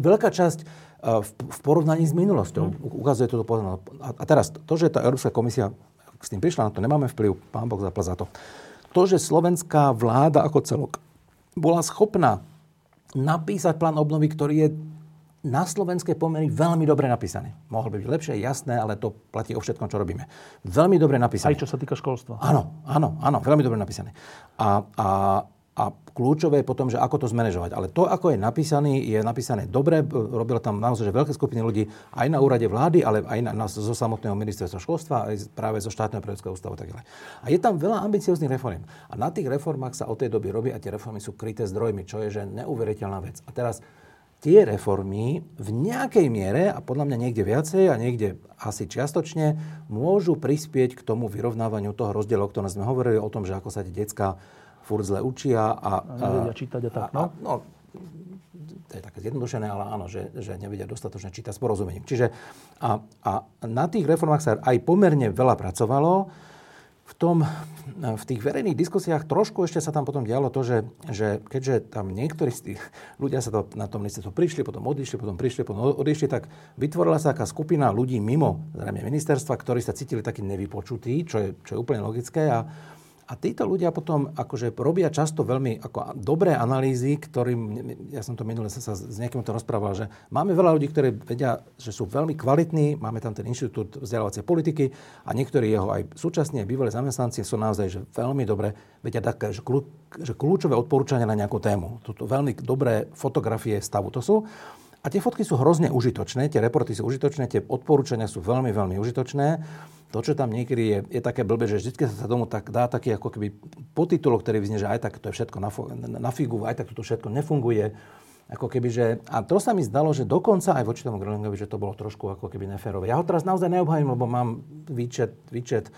Veľká časť e, v, v porovnaní s minulosťou. Hmm. Ukazuje to. A, a teraz, to, že tá Európska komisia s tým prišla, na to nemáme vplyv. Pán Boh zapl za to. To, že slovenská vláda ako celok bola schopná napísať plán obnovy, ktorý je na slovenské pomery veľmi dobre napísaný. Mohol by byť lepšie, jasné, ale to platí o všetkom, čo robíme. Veľmi dobre napísané. Aj čo sa týka školstva. Áno, áno, áno, veľmi dobre napísané. A, a, a kľúčové je potom, že ako to zmanéžovať. Ale to, ako je napísaný, je napísané dobre. Robilo tam naozaj že veľké skupiny ľudí aj na úrade vlády, ale aj na, na, zo samotného ministerstva školstva, aj práve zo štátneho prevedského ústavu a tak ďalej. A je tam veľa ambicióznych reform. A na tých reformách sa od tej doby robí a tie reformy sú kryté zdrojmi, čo je že neuveriteľná vec. A teraz tie reformy v nejakej miere, a podľa mňa niekde viacej a niekde asi čiastočne, môžu prispieť k tomu vyrovnávaniu toho rozdielu, o ktorom sme hovorili, o tom, že ako sa tie decka furt zle učia. A, a nevedia čítať a tak, no? A, no to je také zjednodušené, ale áno, že, že nevedia dostatočne čítať s porozumením. Čiže a, a na tých reformách sa aj pomerne veľa pracovalo v, tom, v tých verejných diskusiách trošku ešte sa tam potom dialo to, že, že keďže tam niektorí z tých ľudia sa to, na tom ministerstvo prišli, potom odišli, potom prišli, potom odišli, tak vytvorila sa taká skupina ľudí mimo zrejme ministerstva, ktorí sa cítili takí nevypočutí, čo je, čo je úplne logické a, a títo ľudia potom akože robia často veľmi ako dobré analýzy, ktorým, ja som to minule sa, sa s niekým to rozprával, že máme veľa ľudí, ktorí vedia, že sú veľmi kvalitní, máme tam ten inštitút vzdelávacej politiky a niektorí jeho aj súčasní, aj bývalí zamestnanci sú naozaj že veľmi dobre vedia také, že, kľú, že kľúčové odporúčania na nejakú tému. Toto veľmi dobré fotografie stavu to sú. A tie fotky sú hrozne užitočné, tie reporty sú užitočné, tie odporúčania sú veľmi, veľmi užitočné to, čo tam niekedy je, je také blbé, že vždy sa tomu tak dá taký ako keby podtitulok, ktorý vyznie, že aj tak to je všetko na, na figu, aj tak to všetko nefunguje. Ako keby, že, a to sa mi zdalo, že dokonca aj voči tomu Gröningovi, že to bolo trošku ako keby neférové. Ja ho teraz naozaj neobhajím, lebo mám výčet, výčet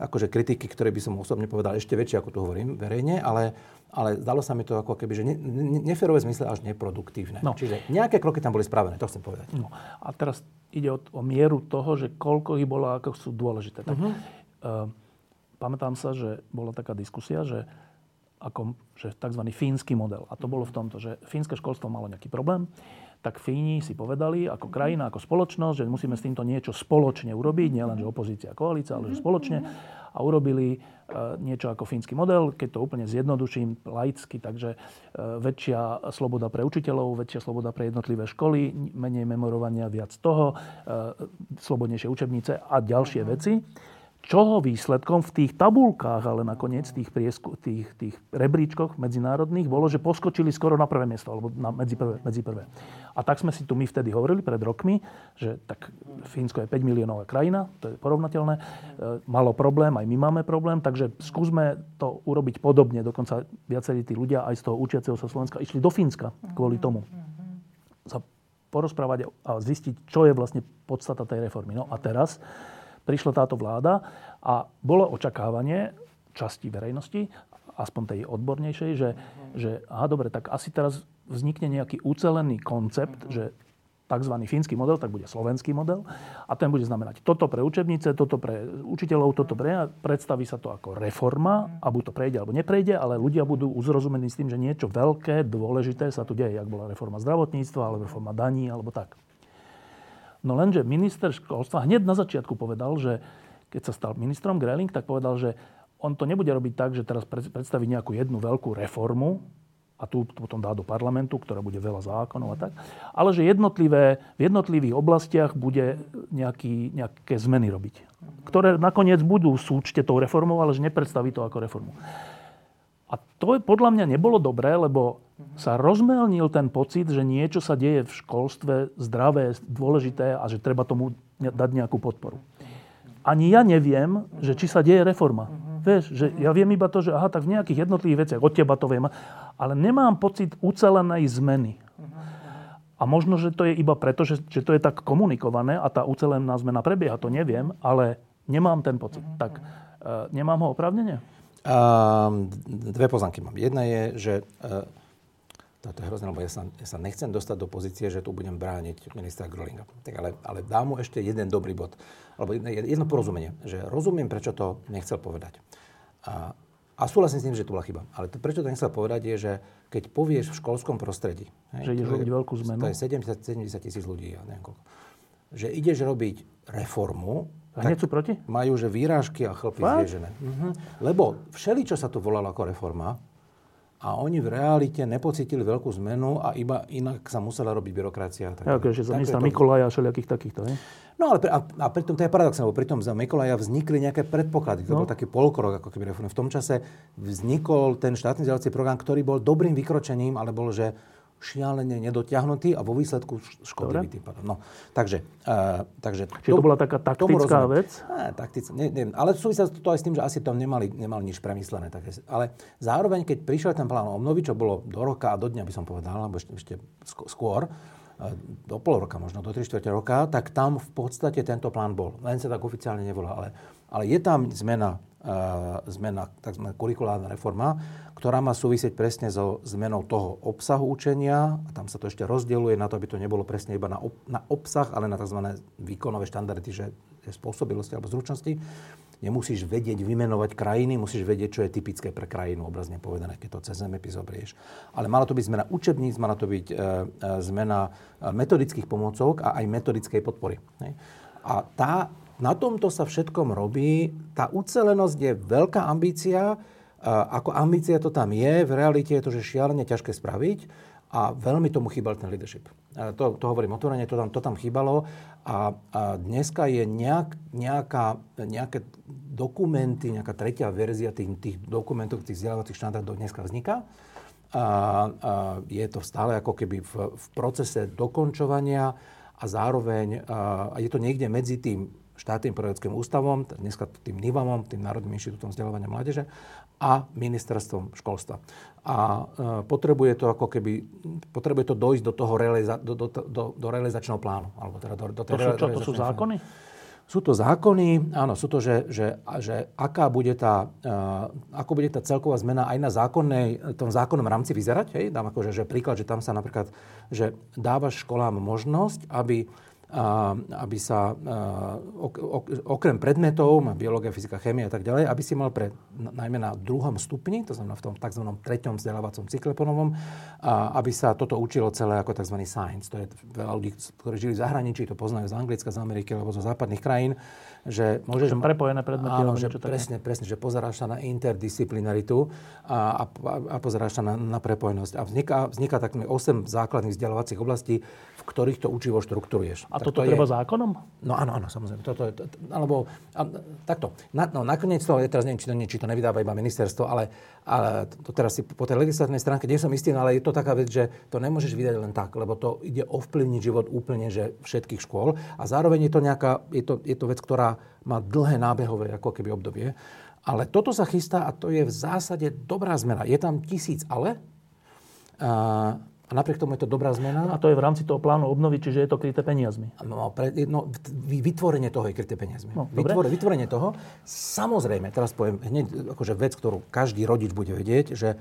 akože kritiky, ktoré by som osobne povedal ešte väčšie, ako tu hovorím verejne, ale, ale zdalo sa mi to ako keby, že ne, ne, neférové zmysle až neproduktívne. No. Čiže nejaké kroky tam boli spravené, to chcem povedať. No. A teraz ide o, o mieru toho, že koľko ich bolo a ako sú dôležité. Tak, uh-huh. uh, pamätám sa, že bola taká diskusia, že ako že tzv. fínsky model. A to bolo v tomto, že fínske školstvo malo nejaký problém, tak Fíni si povedali ako krajina, ako spoločnosť, že musíme s týmto niečo spoločne urobiť, nielen že opozícia a koalícia, ale že spoločne. A urobili uh, niečo ako fínsky model, keď to úplne zjednoduším laicky, takže uh, väčšia sloboda pre učiteľov, väčšia sloboda pre jednotlivé školy, menej memorovania, viac toho, uh, slobodnejšie učebnice a ďalšie veci čoho výsledkom v tých tabulkách, ale nakoniec tých, priesku, tých, tých rebríčkoch medzinárodných bolo, že poskočili skoro na prvé miesto, alebo na medzi prvé, medzi prvé. A tak sme si tu my vtedy hovorili pred rokmi, že tak Fínsko je 5 miliónová krajina, to je porovnateľné, e, malo problém, aj my máme problém, takže skúsme to urobiť podobne. Dokonca viacerí tí ľudia aj z toho učiaceho sa Slovenska išli do Fínska kvôli tomu. Sa porozprávať a zistiť, čo je vlastne podstata tej reformy. No a teraz prišla táto vláda a bolo očakávanie časti verejnosti, aspoň tej odbornejšej, že, že aha, dobre, tak asi teraz vznikne nejaký ucelený koncept, že tzv. fínsky model, tak bude slovenský model a ten bude znamenať toto pre učebnice, toto pre učiteľov, toto pre... Predstaví sa to ako reforma a buď to prejde alebo neprejde, ale ľudia budú uzrozumení s tým, že niečo veľké, dôležité sa tu deje, jak bola reforma zdravotníctva alebo reforma daní alebo tak. No lenže minister školstva hneď na začiatku povedal, že keď sa stal ministrom Greling, tak povedal, že on to nebude robiť tak, že teraz predstaví nejakú jednu veľkú reformu a tu potom dá do parlamentu, ktorá bude veľa zákonov a tak, ale že jednotlivé, v jednotlivých oblastiach bude nejaký, nejaké zmeny robiť, ktoré nakoniec budú súčte tou reformou, ale že nepredstaví to ako reformu. A to podľa mňa nebolo dobré, lebo sa rozmelnil ten pocit, že niečo sa deje v školstve zdravé, dôležité a že treba tomu dať nejakú podporu. Ani ja neviem, že či sa deje reforma. Vieš, že ja viem iba to, že aha, tak v nejakých jednotlivých veciach, od teba to viem, ale nemám pocit ucelenej zmeny. A možno, že to je iba preto, že, že to je tak komunikované a tá ucelená zmena prebieha, to neviem, ale nemám ten pocit. Tak uh, nemám ho opravnenie? Um, dve poznámky mám. Jedna je, že uh, toto je hrozné, lebo ja sa, ja sa nechcem dostať do pozície, že tu budem brániť ministra Grölinga. Tak ale, ale dám mu ešte jeden dobrý bod. Alebo jedno porozumenie, že rozumiem, prečo to nechcel povedať. A, a súhlasím s tým, že to bola chyba. Ale to, prečo to nechcel povedať, je, že keď povieš v školskom prostredí... Že ideš robiť veľkú zmenu. To je 70, 70 tisíc ľudí, ja neviem koľko. Že ideš robiť reformu, a hneď sú proti? Majú, že výrážky a chlpy zježené. Uh-huh. Lebo všeli, čo sa tu volalo ako reforma, a oni v realite nepocítili veľkú zmenu a iba inak sa musela robiť byrokracia. Tak, ja, že za miesta to... Mikolaja a všelijakých takýchto, he? No ale a, a pritom to je paradoxné, lebo pritom za Mikolaja vznikli nejaké predpoklady. To no. bol taký polkrok, ako keby reformy. V tom čase vznikol ten štátny vzdelávací program, ktorý bol dobrým vykročením, ale bol, že šialene nedotiahnutý a vo výsledku škodlivý tým pádom. No, takže, uh, takže Čiže to, to bola taká taktická vec? Ne, taktic, ne, ne, ale súvisia to aj s tým, že asi tam nemali, nemali nič premyslené. Také. Ale zároveň, keď prišiel ten plán obnovy, čo bolo do roka a do dňa, by som povedal, alebo ešte, ešte skôr, e, do pol roka, možno do 3 čtvrte roka, tak tam v podstate tento plán bol. Len sa tak oficiálne nevolá, ale, ale je tam zmena zmena, tzv. kurikulárna reforma, ktorá má súvisieť presne so zmenou toho obsahu učenia. A tam sa to ešte rozdieluje na to, aby to nebolo presne iba na, ob, na obsah, ale na tzv. výkonové štandardy, že je spôsobilosti alebo zručnosti. Nemusíš vedieť vymenovať krajiny, musíš vedieť, čo je typické pre krajinu, obrazne povedané, keď to cez zemepis obrieš. Ale mala to byť zmena učebníc, mala to byť e, e, zmena metodických pomôcok a aj metodickej podpory. A tá na tomto sa všetkom robí. Tá ucelenosť je veľká ambícia. Ako ambícia to tam je, v realite je to, že šialene ťažké spraviť a veľmi tomu chýbal ten leadership. To, to hovorím otvorene, to tam, to tam chýbalo a, a dneska je nejak, nejaká, nejaké dokumenty, nejaká tretia verzia tých, tých dokumentov, tých vzdelávacích štandardov dneska vzniká. A, a je to stále ako keby v, v procese dokončovania a zároveň a je to niekde medzi tým štátnym pedagogickým ústavom, dneska tým NIVAMom, tým Národným inštitútom vzdelávania mládeže a ministerstvom školstva. A e, potrebuje to ako keby, potrebuje to dojsť do toho realiza, do, do, do, do realizačného plánu. Alebo teda do, do to, sú, čo, to sú zákony? Sú to zákony, áno, sú to, že, že, že aká bude tá, uh, ako bude tá celková zmena aj na zákonnej, tom zákonnom rámci vyzerať. Hej? Dám akože, že príklad, že tam sa napríklad, že dávaš školám možnosť, aby aby sa okrem predmetov, biológia, fyzika, chémia a tak ďalej, aby si mal pre, najmä na druhom stupni, to znamená v tom tzv. treťom vzdelávacom cykle ponovom, aby sa toto učilo celé ako tzv. science. To je veľa ľudí, ktorí žili v zahraničí, to poznajú z Anglicka, z Ameriky alebo zo západných krajín, že môžeš... Že prepojené predmety. Áno, že presne, presne, že pozeráš sa na interdisciplinaritu a, a, a pozeráš sa na, na prepojenosť. A vzniká, vzniká takými 8 základných vzdelávacích oblastí, v ktorých to učivo štruktúruješ. A toto to treba je... zákonom? No áno, áno, samozrejme. Toto je, to, alebo, a, takto. Na, no, nakoniec to, ja teraz neviem, či to, či to nevydáva iba ministerstvo, ale, ale to teraz si po tej legislatívnej stránke, nie som istý, no, ale je to taká vec, že to nemôžeš vydať len tak, lebo to ide ovplyvniť život úplne že všetkých škôl a zároveň je to nejaká, je to, je to vec, ktorá má dlhé nábehové ako keby obdobie. Ale toto sa chystá a to je v zásade dobrá zmena. Je tam tisíc ale, a, a napriek tomu je to dobrá zmena. A to je v rámci toho plánu obnovy, čiže je to kryté peniazmi. No, pre, no vytvorenie toho je kryté peniazmi. No, Vytvor, vytvorenie toho. Samozrejme, teraz poviem hneď akože vec, ktorú každý rodič bude vedieť, že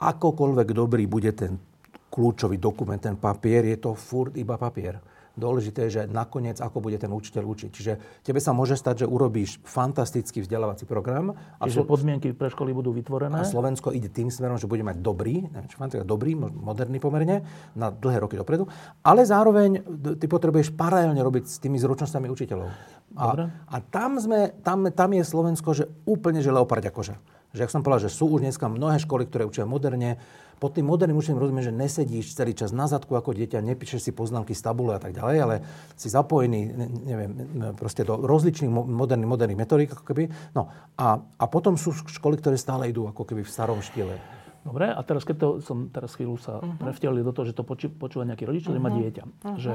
akokoľvek dobrý bude ten kľúčový dokument, ten papier, je to furt iba papier. Dôležité je, že nakoniec ako bude ten učiteľ učiť. Čiže tebe sa môže stať, že urobíš fantastický vzdelávací program. A Čiže Slo- podmienky pre školy budú vytvorené. A Slovensko ide tým smerom, že bude mať dobrý, neviem, dobrý, moderný pomerne, na dlhé roky dopredu. Ale zároveň ty potrebuješ paralelne robiť s tými zručnosťami učiteľov. A, a tam, sme, tam, tam je Slovensko, že úplne že leopardia koža. Že, ak som povedal, že sú už dneska mnohé školy, ktoré učia moderne, pod tým moderným učením rozumiem, že nesedíš celý čas na zadku ako dieťa, nepíšeš si poznámky z tabule a tak ďalej, ale si zapojený, neviem, proste do rozličných moderných, moderných metodík, ako keby. No a, a potom sú školy, ktoré stále idú ako keby v starom štýle. Dobre, a teraz keď to som teraz chvíľu sa uh-huh. prevtelil do toho, že to počúva nejaký rodič, ktorý uh-huh. má dieťa. Uh-huh. Že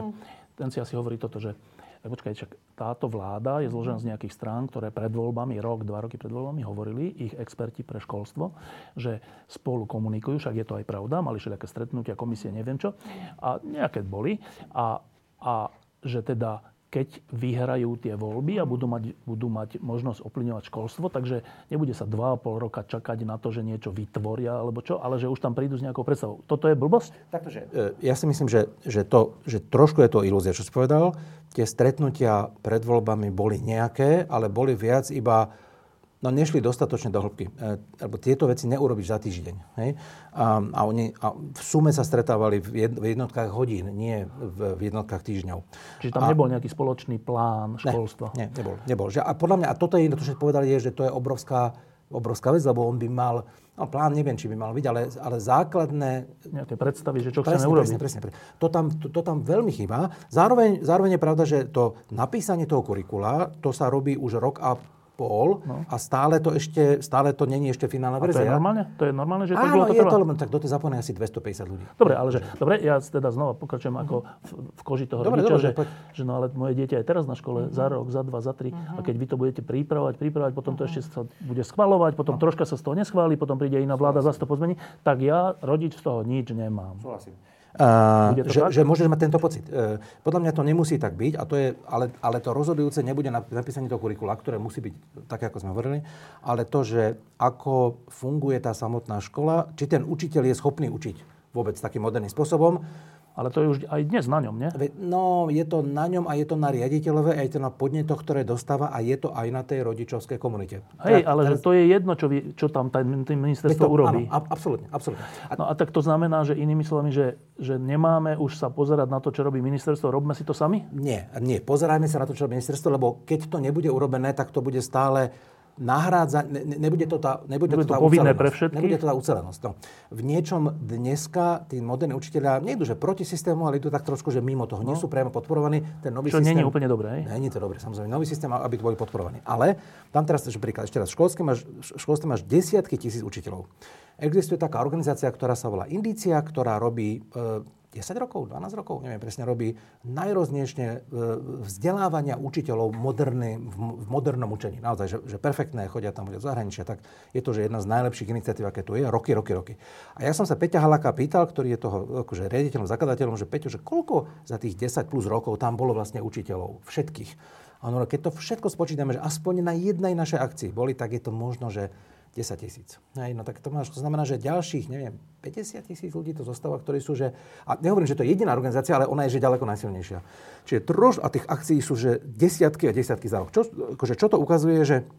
ten si asi hovorí toto, že počkaj, čak, táto vláda je zložená z nejakých strán, ktoré pred voľbami, rok, dva roky pred voľbami hovorili, ich experti pre školstvo, že spolu komunikujú, však je to aj pravda, mali všelijaké stretnutia, komisie, neviem čo, a nejaké boli. A, a že teda keď vyhrajú tie voľby a budú mať, budú mať možnosť ovplyvňovať školstvo, takže nebude sa 2,5 roka čakať na to, že niečo vytvoria alebo čo, ale že už tam prídu s nejakou predstavou. Toto je blbosť? Takže, ja si myslím, že, že, to, že trošku je to ilúzia, čo si povedal. Tie stretnutia pred voľbami boli nejaké, ale boli viac iba no nešli dostatočne do hĺbky. E, lebo tieto veci neurobiš za týždeň. Hej? A, a oni a v sume sa stretávali v, jednotkách hodín, nie v, jednotkách týždňov. Čiže tam a, nebol nejaký spoločný plán školstva? Nie, nie nebol. nebol. Že, a podľa mňa, a toto je, to, čo povedali, je, že to je obrovská, obrovská vec, lebo on by mal, no plán neviem, či by mal byť, ale, ale základné... Nejaké predstavy, že čo presne, chceme urobiť. Presne, presne. To tam, to, to tam veľmi chýba. Zároveň, zároveň je pravda, že to napísanie toho kurikula, to sa robí už rok a pol no. a stále to ešte, stále to není ešte finálna verzia. To je normálne? To je normálne, že to Áno, je to, tak do tej zapojené asi 250 ľudí. Dobre, ale že, dobre, ja teda znova pokračujem ako v, v koži toho dobre, rodiča, dobre, že, že, no ale moje dieťa je teraz na škole uh-huh. za rok, za dva, za tri uh-huh. a keď vy to budete pripravovať, pripravovať, potom to uh-huh. ešte sa bude schvalovať, potom uh-huh. troška sa z toho neschváli, potom príde iná vláda, zase to pozmení, tak ja rodič z toho nič nemám. Súhlasím. Uh, že, že môžeš mať tento pocit. Uh, podľa mňa to nemusí tak byť, a to je, ale, ale to rozhodujúce nebude na napísanie toho kurikula, ktoré musí byť také, ako sme hovorili, ale to, že ako funguje tá samotná škola, či ten učiteľ je schopný učiť vôbec takým moderným spôsobom, ale to je už aj dnes na ňom, nie? No, je to na ňom a je to na riaditeľove, aj to na podnetoch, ktoré dostáva a je to aj na tej rodičovskej komunite. Hej, ale teraz... to je jedno, čo, vy, čo tam tým ministerstvo to, urobí. Áno, absolútne, absolútne. A... No a tak to znamená, že inými slovami, že, že nemáme už sa pozerať na to, čo robí ministerstvo, robíme si to sami? Nie, nie, pozerajme sa na to, čo robí ministerstvo, lebo keď to nebude urobené, tak to bude stále nahrádza, ne, nebude to tá, nebude, nebude to, tá povinné pre všetkých? Nebude to tá ucelenosť. No. V niečom dneska tí moderní učiteľia nejdu, že proti systému, ale idú tak trošku, že mimo toho. No. Nie sú priamo podporovaní. Ten nový Čo systém, nie je úplne dobré. Nie je to dobré, samozrejme. Nový systém, aby boli podporovaní. Ale tam teraz, že príklad, ešte raz, v školstve máš, školstve máš desiatky tisíc učiteľov. Existuje taká organizácia, ktorá sa volá Indícia, ktorá robí e, 10 rokov, 12 rokov, neviem presne, robí najroznejšie e, vzdelávania učiteľov moderný, v modernom učení. Naozaj, že, že perfektné, chodia tam ľudia z zahraničia, tak je to, že jedna z najlepších iniciatív, aké tu je, roky, roky, roky. A ja som sa Peťa Halaka pýtal, ktorý je toho akože riaditeľom, zakladateľom, že Peťo, že koľko za tých 10 plus rokov tam bolo vlastne učiteľov, všetkých. A on keď to všetko spočítame, že aspoň na jednej našej akcii boli, tak je to možno, že 10 tisíc. Hej, no tak to, máš, to znamená, že ďalších, neviem, 50 tisíc ľudí to zostáva, ktorí sú, že... A nehovorím, že to je jediná organizácia, ale ona je že ďaleko najsilnejšia. Čiže troš, a tých akcií sú, že desiatky a desiatky za rok. Čo, akože, čo to ukazuje, že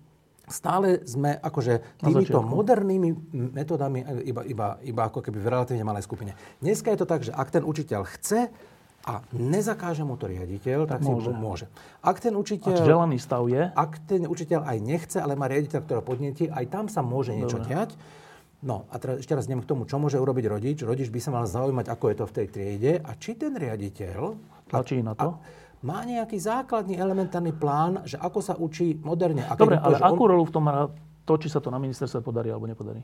stále sme akože týmito modernými metodami iba, iba, iba ako keby v relatívne malej skupine. Dneska je to tak, že ak ten učiteľ chce, a nezakáže mu to riaditeľ, tak, tak môže. si môže. Ak ten učiteľ... A želaný stav je? Ak ten učiteľ aj nechce, ale má riaditeľ, ktorého podnetí, aj tam sa môže niečo Dobre. diať. No a teraz ešte raz neviem k tomu, čo môže urobiť rodič. Rodič by sa mal zaujímať, ako je to v tej triede a či ten riaditeľ... Tlačí na to? A, má nejaký základný elementárny plán, že ako sa učí moderne. A Dobre, ale akú on... rolu v tom má to, či sa to na ministerstve podarí alebo nepodarí?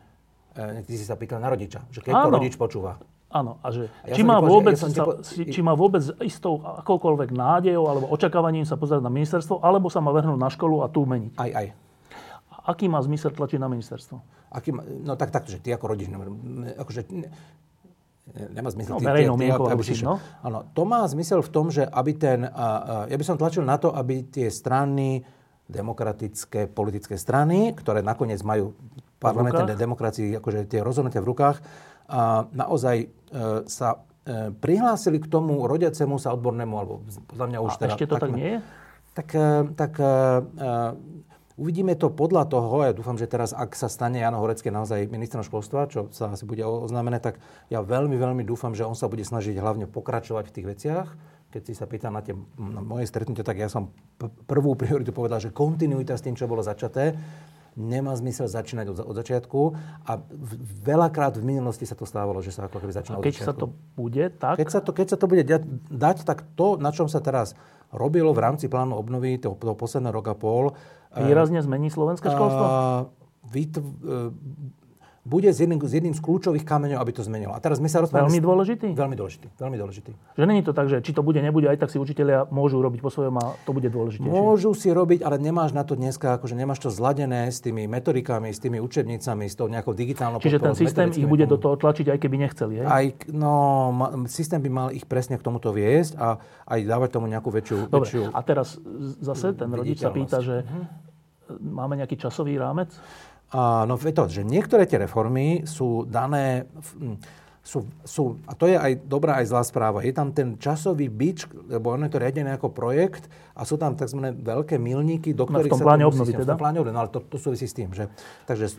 E, ty si sa pýtal na rodiča, že keď Áno. to rodič počúva. Áno, a že ja či, má vôbec, ja sa, či má vôbec istou akoukoľvek nádejou alebo očakávaním sa pozerať na ministerstvo, alebo sa má vrhnúť na školu a tu meniť. Aj, aj. A aký má zmysel tlačiť na ministerstvo? Aký má, no tak takto, že ty ako rodič, akože nemá zmysel. No, verejnou mienkou, no? Áno, to má zmysel v tom, že aby ten, a, a, ja by som tlačil na to, aby tie strany, demokratické politické strany, ktoré nakoniec majú parlamentnej demokracii, akože tie rozhodnutia v rukách, a naozaj e, sa e, prihlásili k tomu rodiacemu sa odbornému, alebo podľa mňa už a teda... ešte to tak, tak nie je? Tak, e, tak uvidíme to podľa toho, ja dúfam, že teraz, ak sa stane Jano Horecký naozaj ministrom školstva, čo sa asi bude oznámené, tak ja veľmi, veľmi dúfam, že on sa bude snažiť hlavne pokračovať v tých veciach. Keď si sa pýtam na tie na moje stretnutie, tak ja som prvú prioritu povedal, že kontinuita s tým, čo bolo začaté nemá zmysel začínať od, od začiatku a veľakrát v minulosti sa to stávalo, že sa ako keby začínalo od začiatku. Keď sa to bude tak? Keď sa to, keď sa to bude dať, tak to, na čom sa teraz robilo v rámci plánu obnovy toho, toho posledného roka pol... Výrazne zmení slovenské školstvo? Vytv, uh, bude s jedným, s jedným z kľúčových kameňov, aby to zmenilo. A teraz my sa rozprávame... Veľmi dôležitý? Veľmi dôležitý. Veľmi dôležitý. Že není to tak, že či to bude, nebude, aj tak si učiteľia môžu robiť po svojom a to bude dôležitejšie. Môžu si robiť, ale nemáš na to dneska, akože nemáš to zladené s tými metodikami, s tými učebnicami, s tou nejakou digitálnou Čiže ten systém ich bude do toho tlačiť, aj keby nechceli, hej? Aj, no, systém by mal ich presne k tomuto viesť a aj dávať tomu nejakú väčšiu... Dobre, väčšiu a teraz zase ten rodič sa pýta, že uh-huh. máme nejaký časový rámec? A, no to, že niektoré tie reformy sú dané, sú, sú, a to je aj dobrá, aj zlá správa. Je tam ten časový bič, lebo ono je to riadené ako projekt a sú tam tzv. veľké milníky, do ktorých no, v tom pláne obnovy teda? V tom pláne obnovy, no ale to, to súvisí s tým, že... Takže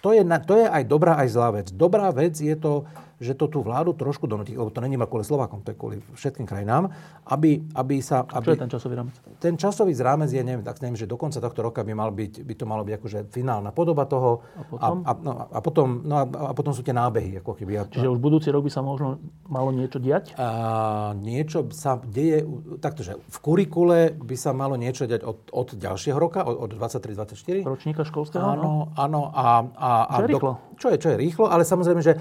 to je, to je aj dobrá, aj zlá vec. Dobrá vec je to, že to tú vládu trošku donúti, lebo to není kvôli Slovákom, to je kvôli všetkým krajinám, aby, aby sa... Aby, Čo je ten časový rámec? Ten časový rámec je, neviem, tak neviem, že do konca tohto roka by, mal byť, by to malo byť akože finálna podoba toho. A potom? A, a, no, a, potom, no a, a potom sú tie nábehy. Ako keby. Čiže už budúci rok by sa možno malo niečo diať? A, niečo sa deje, takto, že v kurikule by sa malo niečo diať od, od ďalšieho roka, od, od 23-24. Ročníka školského? Áno, áno. A, a, a rýchlo? Do, čo je, čo je rýchlo, ale samozrejme, že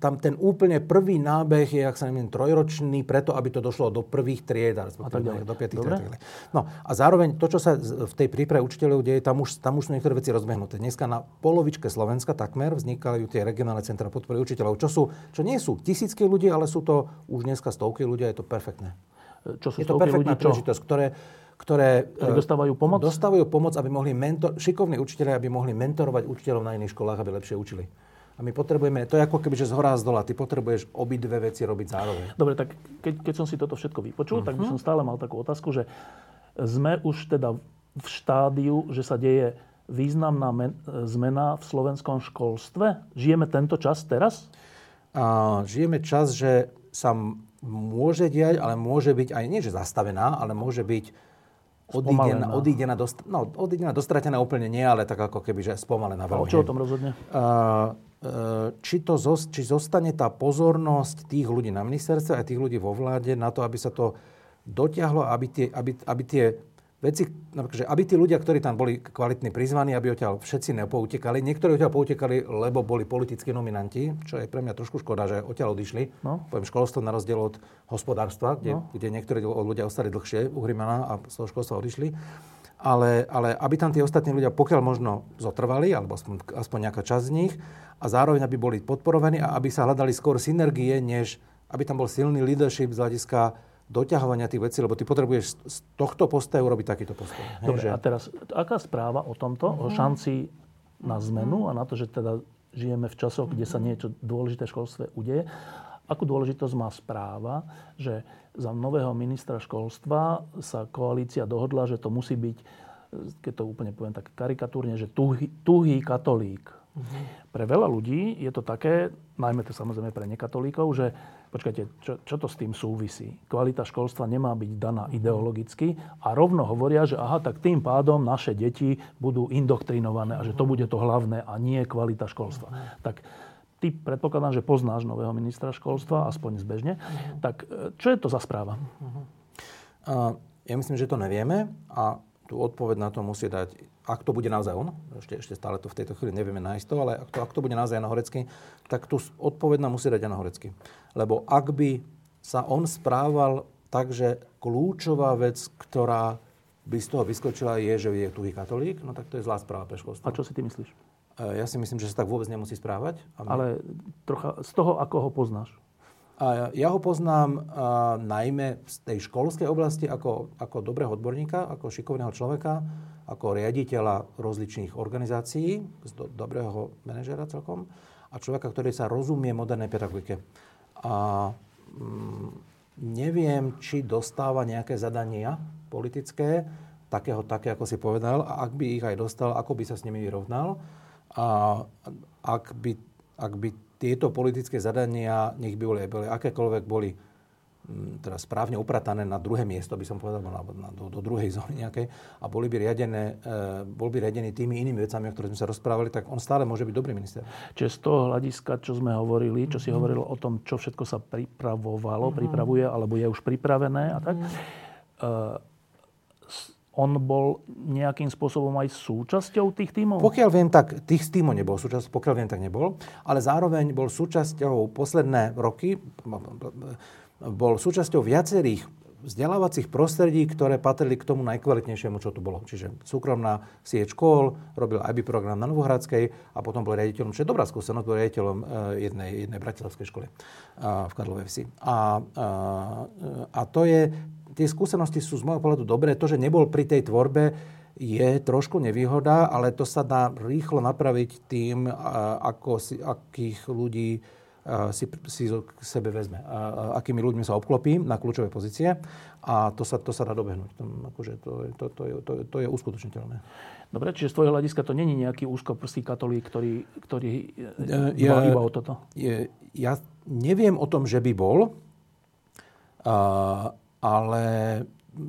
tam ten úplne prvý nábeh je, ak sa neviem, trojročný, preto, aby to došlo do prvých tried, ďalej. do piatých tried. No a zároveň to, čo sa v tej príprave učiteľov deje, tam už, tam už sú niektoré veci rozbehnuté. Dneska na polovičke Slovenska takmer vznikajú tie regionálne centra podpory učiteľov, čo, sú, čo nie sú tisícky ľudí, ale sú to už dneska stovky ľudí a je to perfektné. Čo sú je to perfektná ľudí, príležitosť, ktoré, ktoré Ktorí dostávajú pomoc? Dostávajú pomoc, aby mohli mentor, šikovní učiteľe, aby mohli mentorovať učiteľov na iných školách, aby lepšie učili. A my potrebujeme, to je ako keby, že z hora z dola, ty potrebuješ obidve veci robiť zároveň. Dobre, tak keď, keď som si toto všetko vypočul, uh-huh. tak by mhm. som stále mal takú otázku, že sme už teda v štádiu, že sa deje významná men- zmena v slovenskom školstve? Žijeme tento čas teraz? A, žijeme čas, že sa môže diať, ale môže byť aj nie, že zastavená, ale môže byť odídená, odídená, dost, no, odídená dostratená úplne nie, ale tak ako keby, že spomalená. A čo o tom rozhodne? Uh, či, to, či zostane tá pozornosť tých ľudí na ministerstve a tých ľudí vo vláde na to, aby sa to dotiahlo, aby tie, aby, aby tie veci, že aby tí ľudia, ktorí tam boli kvalitní prizvaní, aby odtiaľ všetci nepoutekali. Niektorí odtiaľ poutekali, lebo boli politickí nominanti, čo je pre mňa trošku škoda, že odtiaľ odišli. No. Poviem školstvo na rozdiel od hospodárstva, kde, no. kde niektorí ľudia ostali dlhšie u Hrimana a z toho školstva odišli ale, ale aby tam tí ostatní ľudia pokiaľ možno zotrvali, alebo aspoň, aspoň nejaká časť z nich, a zároveň aby boli podporovaní a aby sa hľadali skôr synergie, než aby tam bol silný leadership z hľadiska doťahovania tých vecí, lebo ty potrebuješ z tohto postoja urobiť takýto postoj. Dobre, že... a teraz, aká správa o tomto, uh-huh. o mhm. šanci na zmenu a na to, že teda žijeme v časoch, kde sa niečo dôležité v školstve udeje. Akú dôležitosť má správa, že za nového ministra školstva sa koalícia dohodla, že to musí byť, keď to úplne poviem tak karikatúrne, že tuhý, tuhý katolík. Pre veľa ľudí je to také, najmä to samozrejme pre nekatolíkov, že počkajte, čo, čo to s tým súvisí? Kvalita školstva nemá byť daná ideologicky a rovno hovoria, že aha, tak tým pádom naše deti budú indoktrinované a že to bude to hlavné a nie kvalita školstva. Tak ty predpokladám, že poznáš nového ministra školstva, aspoň zbežne. Tak čo je to za správa? Ja myslím, že to nevieme a tú odpoveď na to musí dať, ak to bude naozaj on, ešte, ešte stále to v tejto chvíli nevieme nájsť to, ale ak to, ak to bude naozaj Jana Horecký, tak tú odpoveď nám musí dať Jana Horecký. Lebo ak by sa on správal tak, že kľúčová vec, ktorá by z toho vyskočila, je, že je tuhý katolík, no tak to je zlá správa pre školstvo. A čo si ty myslíš? Ja si myslím, že sa tak vôbec nemusí správať. Ale trocha z toho, ako ho poznáš? A ja ho poznám a, najmä z tej školskej oblasti ako, ako dobrého odborníka, ako šikovného človeka, ako riaditeľa rozličných organizácií, do, dobrého manažera celkom a človeka, ktorý sa rozumie modernej pedagogike. A mm, neviem, či dostáva nejaké zadania politické, takého, také, ako si povedal, a ak by ich aj dostal, ako by sa s nimi vyrovnal. A ak by, ak by tieto politické zadania, nech by boli, boli akékoľvek boli mm, teda správne upratané na druhé miesto, by som povedal, alebo na, do, do druhej zóny nejakej, a boli by riadené, e, bol by riadený tými inými vecami, o ktorých sme sa rozprávali, tak on stále môže byť dobrý minister. Čiže z toho hľadiska, čo sme hovorili, čo si mm. hovoril o tom, čo všetko sa pripravovalo, mm. pripravuje, alebo je už pripravené a tak, mm. e, on bol nejakým spôsobom aj súčasťou tých tímov? Pokiaľ viem, tak tých tímov nebol súčasťou, pokiaľ viem, tak nebol, ale zároveň bol súčasťou posledné roky, bol súčasťou viacerých vzdelávacích prostredí, ktoré patrili k tomu najkvalitnejšiemu, čo tu bolo. Čiže súkromná sieť škôl, robil IB program na Novohradskej a potom bol riaditeľom, čo je dobrá skúsenosť, bol riaditeľom eh, jednej, jednej bratislavskej školy v Karlovej vsi. A, a, a to je, tie skúsenosti sú z môjho pohľadu dobré. To, že nebol pri tej tvorbe, je trošku nevýhoda, ale to sa dá rýchlo napraviť tým, ako si, akých ľudí si, si k sebe vezme. A, akými ľuďmi sa obklopí na kľúčové pozície a to sa, to sa dá dobehnúť. To, akože to, to, to, je, to, to je uskutočniteľné. Dobre, čiže z tvojho hľadiska to není nejaký úzkoprstý katolík, ktorý, ktorý ja, iba o toto? Je, ja neviem o tom, že by bol, a, ale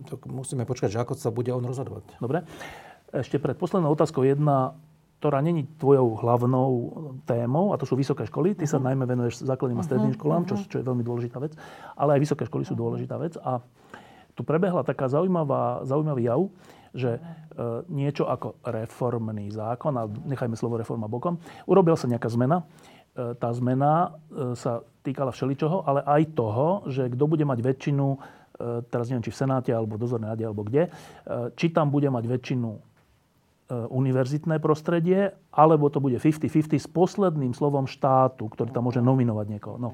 to musíme počkať, že ako sa bude on rozhodovať. Dobre. Ešte pred poslednou otázkou jedna ktorá není tvojou hlavnou témou, a to sú vysoké školy. Ty sa uh-huh. najmä venuješ základným a stredným uh-huh. školám, čo, čo je veľmi dôležitá vec. Ale aj vysoké školy sú dôležitá vec. A tu prebehla taká zaujímavá, zaujímavý jav, že e, niečo ako reformný zákon, a nechajme slovo reforma bokom, urobila sa nejaká zmena. E, tá zmena e, sa týkala všeličoho, ale aj toho, že kto bude mať väčšinu, teraz neviem, či v Senáte, alebo dozornej rade, alebo kde, e, či tam bude mať väčšinu E, univerzitné prostredie, alebo to bude 50-50 s posledným slovom štátu, ktorý tam môže nominovať niekoho. No,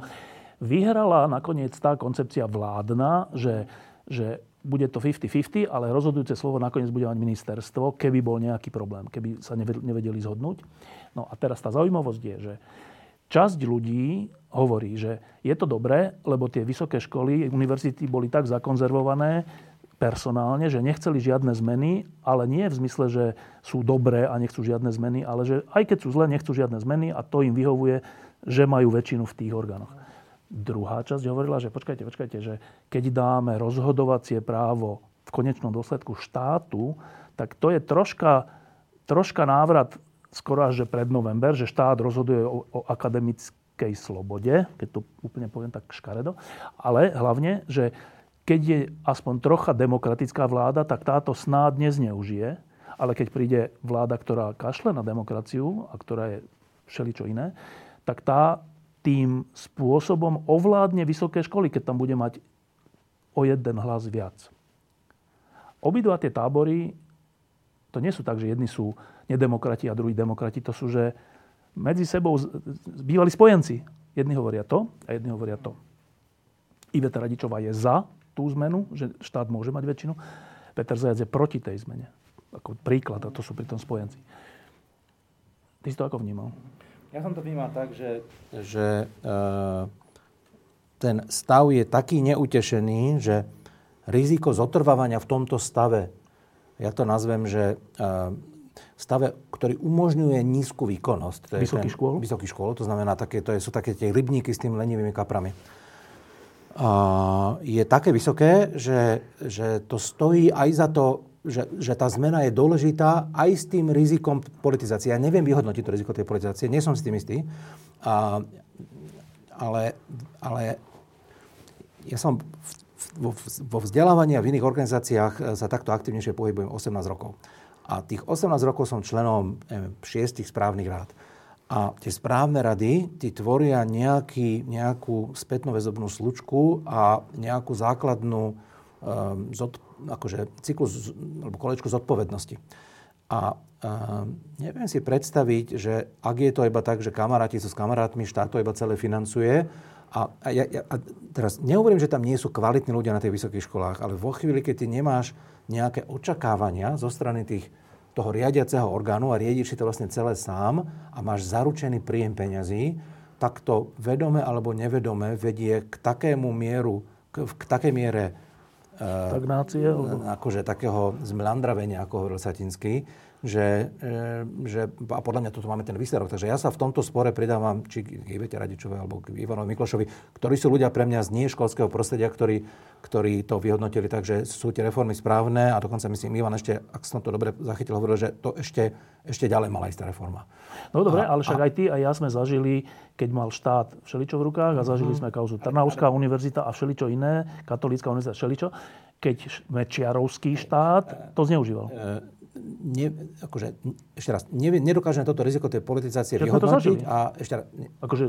vyhrala nakoniec tá koncepcia vládna, že, že bude to 50-50, ale rozhodujúce slovo nakoniec bude mať ministerstvo, keby bol nejaký problém, keby sa nevedeli zhodnúť. No a teraz tá zaujímavosť je, že časť ľudí hovorí, že je to dobré, lebo tie vysoké školy, univerzity boli tak zakonzervované, personálne, že nechceli žiadne zmeny, ale nie v zmysle, že sú dobré a nechcú žiadne zmeny, ale že aj keď sú zlé, nechcú žiadne zmeny a to im vyhovuje, že majú väčšinu v tých orgánoch. Druhá časť hovorila, že počkajte, počkajte, že keď dáme rozhodovacie právo v konečnom dôsledku štátu, tak to je troška, troška návrat skoro až že pred november, že štát rozhoduje o, o akademickej slobode, keď to úplne poviem tak škaredo, ale hlavne, že keď je aspoň trocha demokratická vláda, tak táto snáď nezneužije. Ale keď príde vláda, ktorá kašle na demokraciu a ktorá je všeličo iné, tak tá tým spôsobom ovládne vysoké školy, keď tam bude mať o jeden hlas viac. Obidva tie tábory, to nie sú tak, že jedni sú nedemokrati a druhí demokrati, to sú, že medzi sebou bývali spojenci. Jedni hovoria to a jedni hovoria to. Iveta Radičová je za tú zmenu, že štát môže mať väčšinu. Peter Zajac je proti tej zmene. Ako príklad, a to sú pri tom spojenci. Ty si to ako vnímal? Ja som to vnímal tak, že, že uh, ten stav je taký neutešený, že riziko zotrvávania v tomto stave, ja to nazvem, že uh, stave, ktorý umožňuje nízku výkonnosť. To je vysoký ten, škôl? Vysoký škôl, to znamená, také, to sú také tie rybníky s tými lenivými kaprami je také vysoké, že, že to stojí aj za to, že, že tá zmena je dôležitá aj s tým rizikom politizácie. Ja neviem vyhodnotiť to riziko tej politizácie, nie som s tým istý, a, ale, ale ja som vo, vo vzdelávaní a v iných organizáciách sa takto aktivnejšie pohybujem 18 rokov. A tých 18 rokov som členom neviem, šiestich správnych rád. A tie správne rady ti tvoria nejaký, nejakú spätnú väzobnú slučku a nejakú základnú um, zod, akože cyklus alebo kolečku zodpovednosti. A um, neviem si predstaviť, že ak je to iba tak, že kamaráti sú s kamarátmi, štát to iba celé financuje, a, a, ja, ja, a teraz nehovorím, že tam nie sú kvalitní ľudia na tých vysokých školách, ale vo chvíli, keď ty nemáš nejaké očakávania zo strany tých toho riadiaceho orgánu a riadiš si to vlastne celé sám a máš zaručený príjem peňazí, tak to vedome alebo nevedome vedie k takému mieru, k, k takej miere e, Stagnácie? Uh, akože takého zmlandravenia, ako hovoril Satinský, že, e, že, a podľa mňa toto máme ten výsledok. Takže ja sa v tomto spore pridávam či k Ivete Radičovej alebo k Ivanovi Miklošovi, ktorí sú ľudia pre mňa z nieškolského prostredia, ktorí, ktorí to vyhodnotili tak, že sú tie reformy správne a dokonca myslím, Ivan ešte, ak som to dobre zachytil, hovoril, že to ešte, ešte ďalej mala ísť tá reforma. No dobre, ale však a... aj ty a ja sme zažili, keď mal štát všeličo v rukách a zažili mm. sme kauzu Trnavská univerzita a všeličo iné, katolícka univerzita všeličo, keď Mečiarovský štát to zneužíval. E, ne, akože, ešte raz, nevie, nedokážeme toto riziko tej politizácie Však vyhodnotiť. A ešte raz, ne, akože,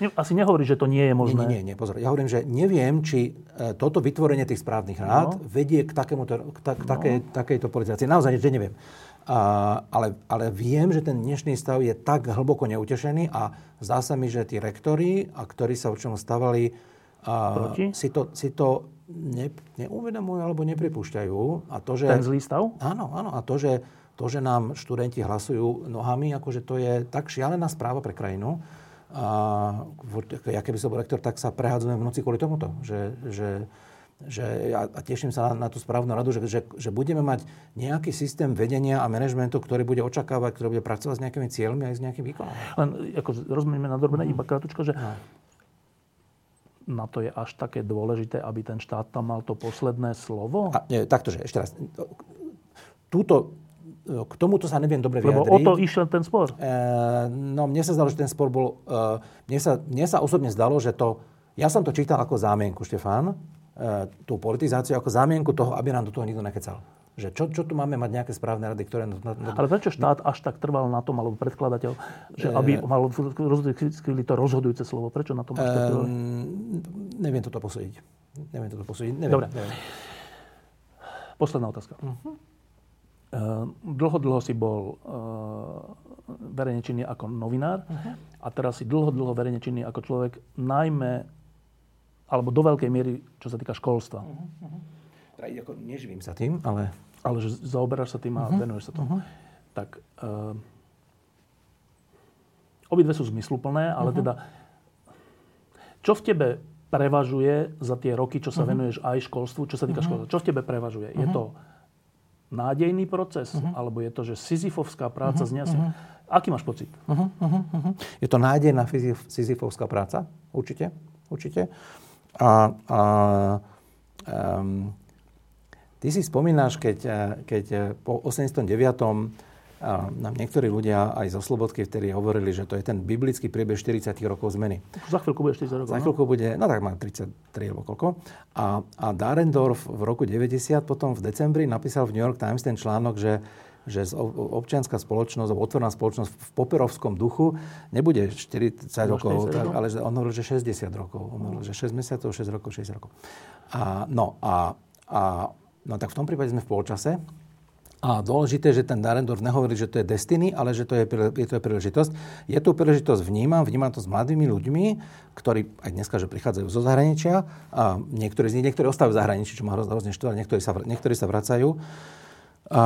ne, asi nehovorí, že to nie je možné. Nie, nie, nie, pozor. Ja hovorím, že neviem, či e, toto vytvorenie tých správnych rád no. vedie k, takému, k, ta, k no. takej, takejto politizácii. Naozaj, že neviem. A, ale, ale viem, že ten dnešný stav je tak hlboko neutešený a zdá sa mi, že tí rektori, a ktorí sa čom stavali, a, si, to, si to ne, neuvedomujú alebo nepripúšťajú. A to, že, Ten zlý stav? Áno, áno. A to, že, to, že nám študenti hlasujú nohami, akože to je tak šialená správa pre krajinu. A ja keby som bol rektor, tak sa prehádzujem v noci kvôli tomuto. Že, že, že ja, a teším sa na, na tú správnu radu, že, že, že budeme mať nejaký systém vedenia a manažmentu, ktorý bude očakávať, ktorý bude pracovať s nejakými cieľmi aj s nejakým výkonom. Len ako rozumieme na drobné, iba krátko, že no na to je až také dôležité, aby ten štát tam mal to posledné slovo? A, nie, taktože, ešte raz. Túto, k tomuto sa neviem dobre vyjadriť. Lebo o to išiel ten spor. E, no, mne sa zdalo, že ten spor bol... E, mne, sa, mne sa osobne zdalo, že to... Ja som to čítal ako zámienku, Štefán, e, tú politizáciu ako zámienku toho, aby nám do toho nikto nekecal. Že čo, čo tu máme mať nejaké správne rady, ktoré... Na, na, Ale prečo štát až tak trval na tom, alebo predkladateľ, že e... aby mal to rozhodujúce slovo? Prečo na tom až tak trvali? neviem toto posúdiť. Neviem toto posúdiť. Neviem, Dobre. Neviem. Posledná otázka. Uh-huh. dlho, dlho si bol uh, verejne činný ako novinár uh-huh. a teraz si dlho, dlho verejne činný ako človek, najmä, alebo do veľkej miery, čo sa týka školstva. Uh-huh teda ako neživím sa tým, ale... Ale že zaoberáš sa tým a uh-huh. venuješ sa tomu. Uh-huh. Tak uh, obidve sú zmysluplné, ale uh-huh. teda čo v tebe prevažuje za tie roky, čo sa uh-huh. venuješ aj školstvu, čo sa týka uh-huh. školstva? Čo v tebe prevažuje? Uh-huh. Je to nádejný proces, uh-huh. alebo je to, že sizifovská práca uh-huh. z Uh-huh. Aký máš pocit? Uh-huh. Uh-huh. Je to nádejná sizifovská práca, určite. určite. A, a um, Ty si spomínaš, keď, eh, keď eh, po 89. Eh, nám niektorí ľudia aj zo Slobodky vtedy hovorili, že to je ten biblický priebeh 40 rokov zmeny. Za chvíľku bude 40 rokov. Za no. chvíľku bude, no tak má 33 alebo koľko. A, a Darendorf v roku 90 potom v decembri napísal v New York Times ten článok, že že občianská spoločnosť, alebo otvorná spoločnosť v poperovskom duchu nebude 40 no, rokov, 40 tak, ale že on hovoril, že 60 rokov. On hovoril, že 6 mesiacov, 6 rokov, 60 rokov. A, no a, a No tak v tom prípade sme v polčase. A dôležité, že ten Darendorf nehovorí, že to je destiny, ale že to je, je to je príležitosť. Je tu príležitosť vnímam, vnímam to s mladými ľuďmi, ktorí aj dneska, že prichádzajú zo zahraničia, a niektorí z nich, niektorí ostávajú v zahraničí, čo má hrozne študovať, niektorí sa, niektorí sa vracajú. A,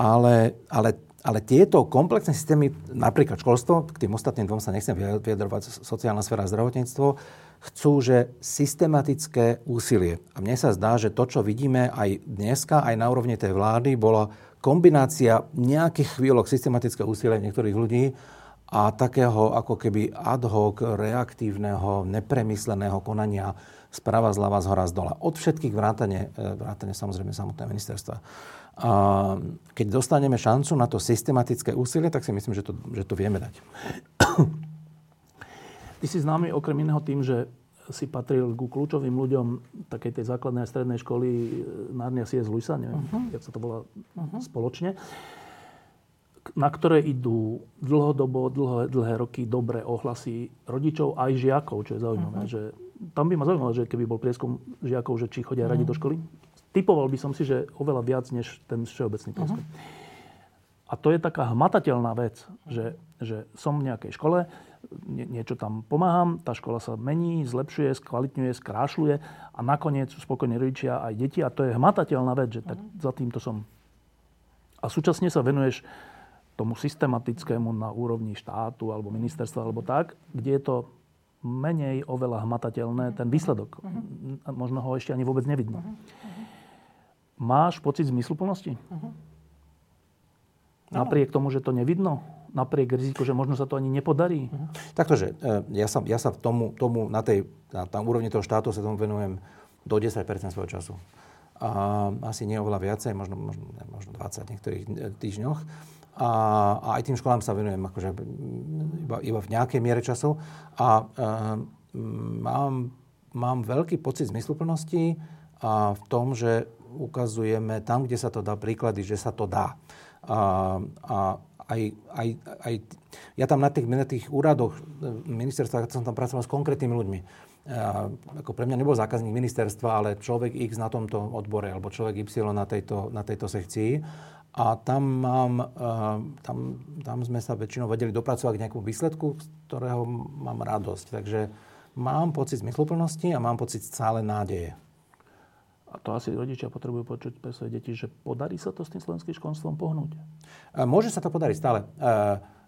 ale, ale, ale tieto komplexné systémy, napríklad školstvo, k tým ostatným dvom sa nechcem vyjadrovať, sociálna sféra a zdravotníctvo, chcú, že systematické úsilie. A mne sa zdá, že to, čo vidíme aj dneska, aj na úrovni tej vlády, bola kombinácia nejakých chvíľok systematického úsilia niektorých ľudí a takého ako keby ad hoc, reaktívneho, nepremysleného konania sprava, zľava, z hora, z dola. Od všetkých vrátane, e, vrátane samozrejme samotného ministerstva. A keď dostaneme šancu na to systematické úsilie, tak si myslím, že to, že to vieme dať. Ty si známy okrem iného tým, že si patril ku kľúčovým ľuďom takej tej základnej a strednej školy e, Narnia C.S. Luisa, neviem, uh-huh. jak sa to volá uh-huh. spoločne, na ktoré idú dlhodobo, dlhé, dlhé roky dobré ohlasy rodičov aj žiakov, čo je zaujímavé. Uh-huh. Že, tam by ma zaujímalo, že keby bol prieskum žiakov, že či chodia uh-huh. radi do školy. Typoval by som si, že oveľa viac než ten všeobecný prieskum. Uh-huh. A to je taká hmatateľná vec, že, že som v nejakej škole, niečo tam pomáham, tá škola sa mení, zlepšuje, skvalitňuje, skrášľuje a nakoniec sú spokojní rodičia aj deti a to je hmatateľná vec, že tak mhm. za týmto som. A súčasne sa venuješ tomu systematickému na úrovni štátu alebo ministerstva alebo tak, kde je to menej oveľa hmatateľné, mhm. ten výsledok. Uh-huh. Možno ho ešte ani vôbec nevidno. Máš pocit zmysluplnosti? Uh-huh. Napriek tomu, že to nevidno? Napriek riziku, že možno sa to ani nepodarí? Uh-huh. Taktože, ja sa, ja sa tomu, tomu na tej na, na úrovni toho štátu sa tomu venujem do 10% svojho času. A asi nie oveľa viacej, možno, možno, možno 20 v niektorých týždňoch. A, a aj tým školám sa venujem akože iba, iba v nejakej miere času. A e, mám, mám veľký pocit zmysluplnosti a v tom, že ukazujeme tam, kde sa to dá, príklady, že sa to dá. A, a aj, aj, aj, ja tam na tých, na tých úradoch ministerstva, som tam pracoval s konkrétnymi ľuďmi. A, ako pre mňa nebol zákazník ministerstva, ale človek X na tomto odbore, alebo človek Y na tejto, na tejto sekcii. A tam, mám, tam, tam sme sa väčšinou vedeli dopracovať k nejakému výsledku, z ktorého mám radosť. Takže mám pocit zmysluplnosti a mám pocit stále nádeje. A to asi rodičia potrebujú počuť pre svoje deti, že podarí sa to s tým slovenským školstvom pohnúť? Môže sa to podariť stále.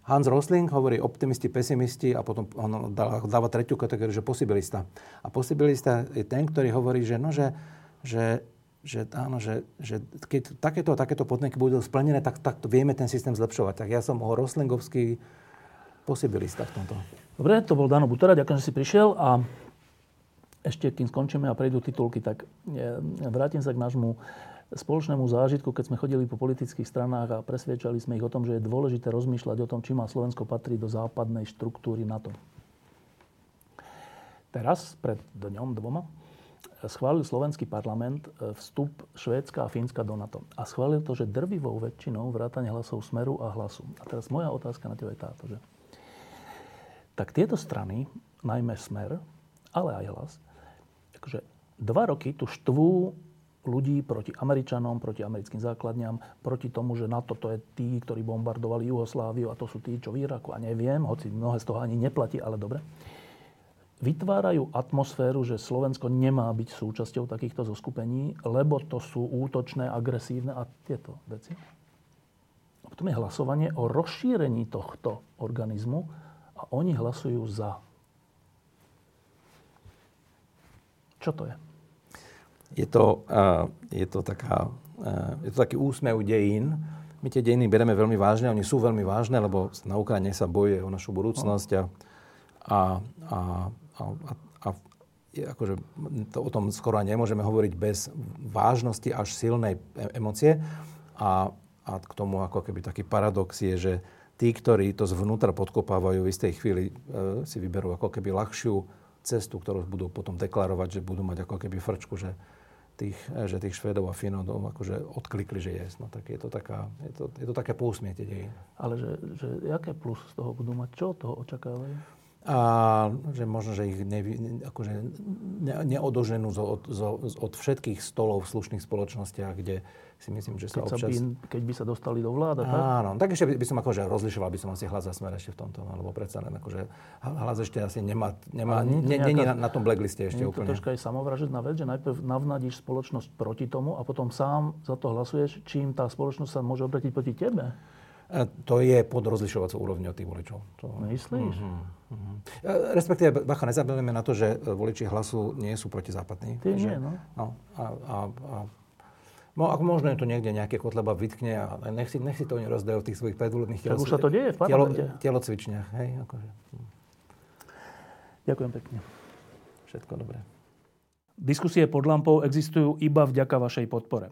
Hans Rosling hovorí optimisti, pesimisti a potom on dáva tretiu kategóriu, že posibilista. A posibilista je ten, ktorý hovorí, že, no, že, že, že, áno, že, že keď takéto takéto podmienky budú splnené, tak, tak to vieme ten systém zlepšovať. Tak ja som ho Roslingovský posibilista v tomto. Dobre, to bol Dano Butera, ďakujem, že si prišiel a ešte kým skončíme a prejdú titulky, tak vrátim sa k nášmu spoločnému zážitku, keď sme chodili po politických stranách a presviečali sme ich o tom, že je dôležité rozmýšľať o tom, či má Slovensko patriť do západnej štruktúry NATO. Teraz, pred dňom dvoma, schválil slovenský parlament e, vstup Švédska a Fínska do NATO. A schválil to, že drvivou väčšinou vrátane hlasov Smeru a Hlasu. A teraz moja otázka na teba je táto, že tak tieto strany, najmä Smer, ale aj Hlas, akože dva roky tu štvú ľudí proti Američanom, proti americkým základňam, proti tomu, že NATO to je tí, ktorí bombardovali Jugosláviu a to sú tí, čo v Iraku a neviem, hoci mnohé z toho ani neplatí, ale dobre. Vytvárajú atmosféru, že Slovensko nemá byť súčasťou takýchto zoskupení, lebo to sú útočné, agresívne a tieto veci. A potom je hlasovanie o rozšírení tohto organizmu a oni hlasujú za. Čo to je? Je to, uh, je to, taká, uh, je to taký úsmev dejín. My tie dejiny bereme veľmi vážne, oni sú veľmi vážne, lebo na Ukrajine sa bojuje o našu budúcnosť a, a, a, a, a, a akože to, o tom skoro nemôžeme hovoriť bez vážnosti až silnej e- emócie. A, a k tomu ako keby taký paradox je, že tí, ktorí to zvnútra podkopávajú, v istej chvíli e, si vyberú ako keby ľahšiu cestu, ktorú budú potom deklarovať, že budú mať ako keby frčku, že tých, že tých Švedov a Finov akože odklikli, že je. No tak je to, taká, je to, je to také pousmiete dej. Ale že, že aké plus z toho budú mať? Čo od toho očakávajú? A že možno, že ich ne, akože ne, neodoženú zo, zo, od všetkých stolov v slušných spoločnostiach, kde si myslím, že sa keď občas... Sa by, keď by sa dostali do vláda, tak? Áno, tak ešte by, by som akože rozlišoval by som asi hlas za smer ešte v tomto, alebo predsa len akože hlas ešte asi nemá, nemá nie, nie, nie, na, na tom blackliste ešte nie úplne. to troška aj samovražedná vec, že najprv navnadíš spoločnosť proti tomu a potom sám za to hlasuješ, čím tá spoločnosť sa môže obratiť proti tebe. To je pod rozlišovacou úrovňou tých voličov. To... Myslíš? Uh-huh, uh-huh. Respektíve, bacha, nezabudneme na to, že voliči hlasu nie sú protizápadní. Ty nie, no. no a, a, a No, ako možno je to niekde nejaké kotleba vytkne a nech si, nech si to oni rozdajú v tých svojich predvolebných telo, už sa to deje v. Telo, telocvičniach, hej, akože. Ďakujem pekne. Všetko dobré. Diskusie pod lampou existujú iba vďaka vašej podpore.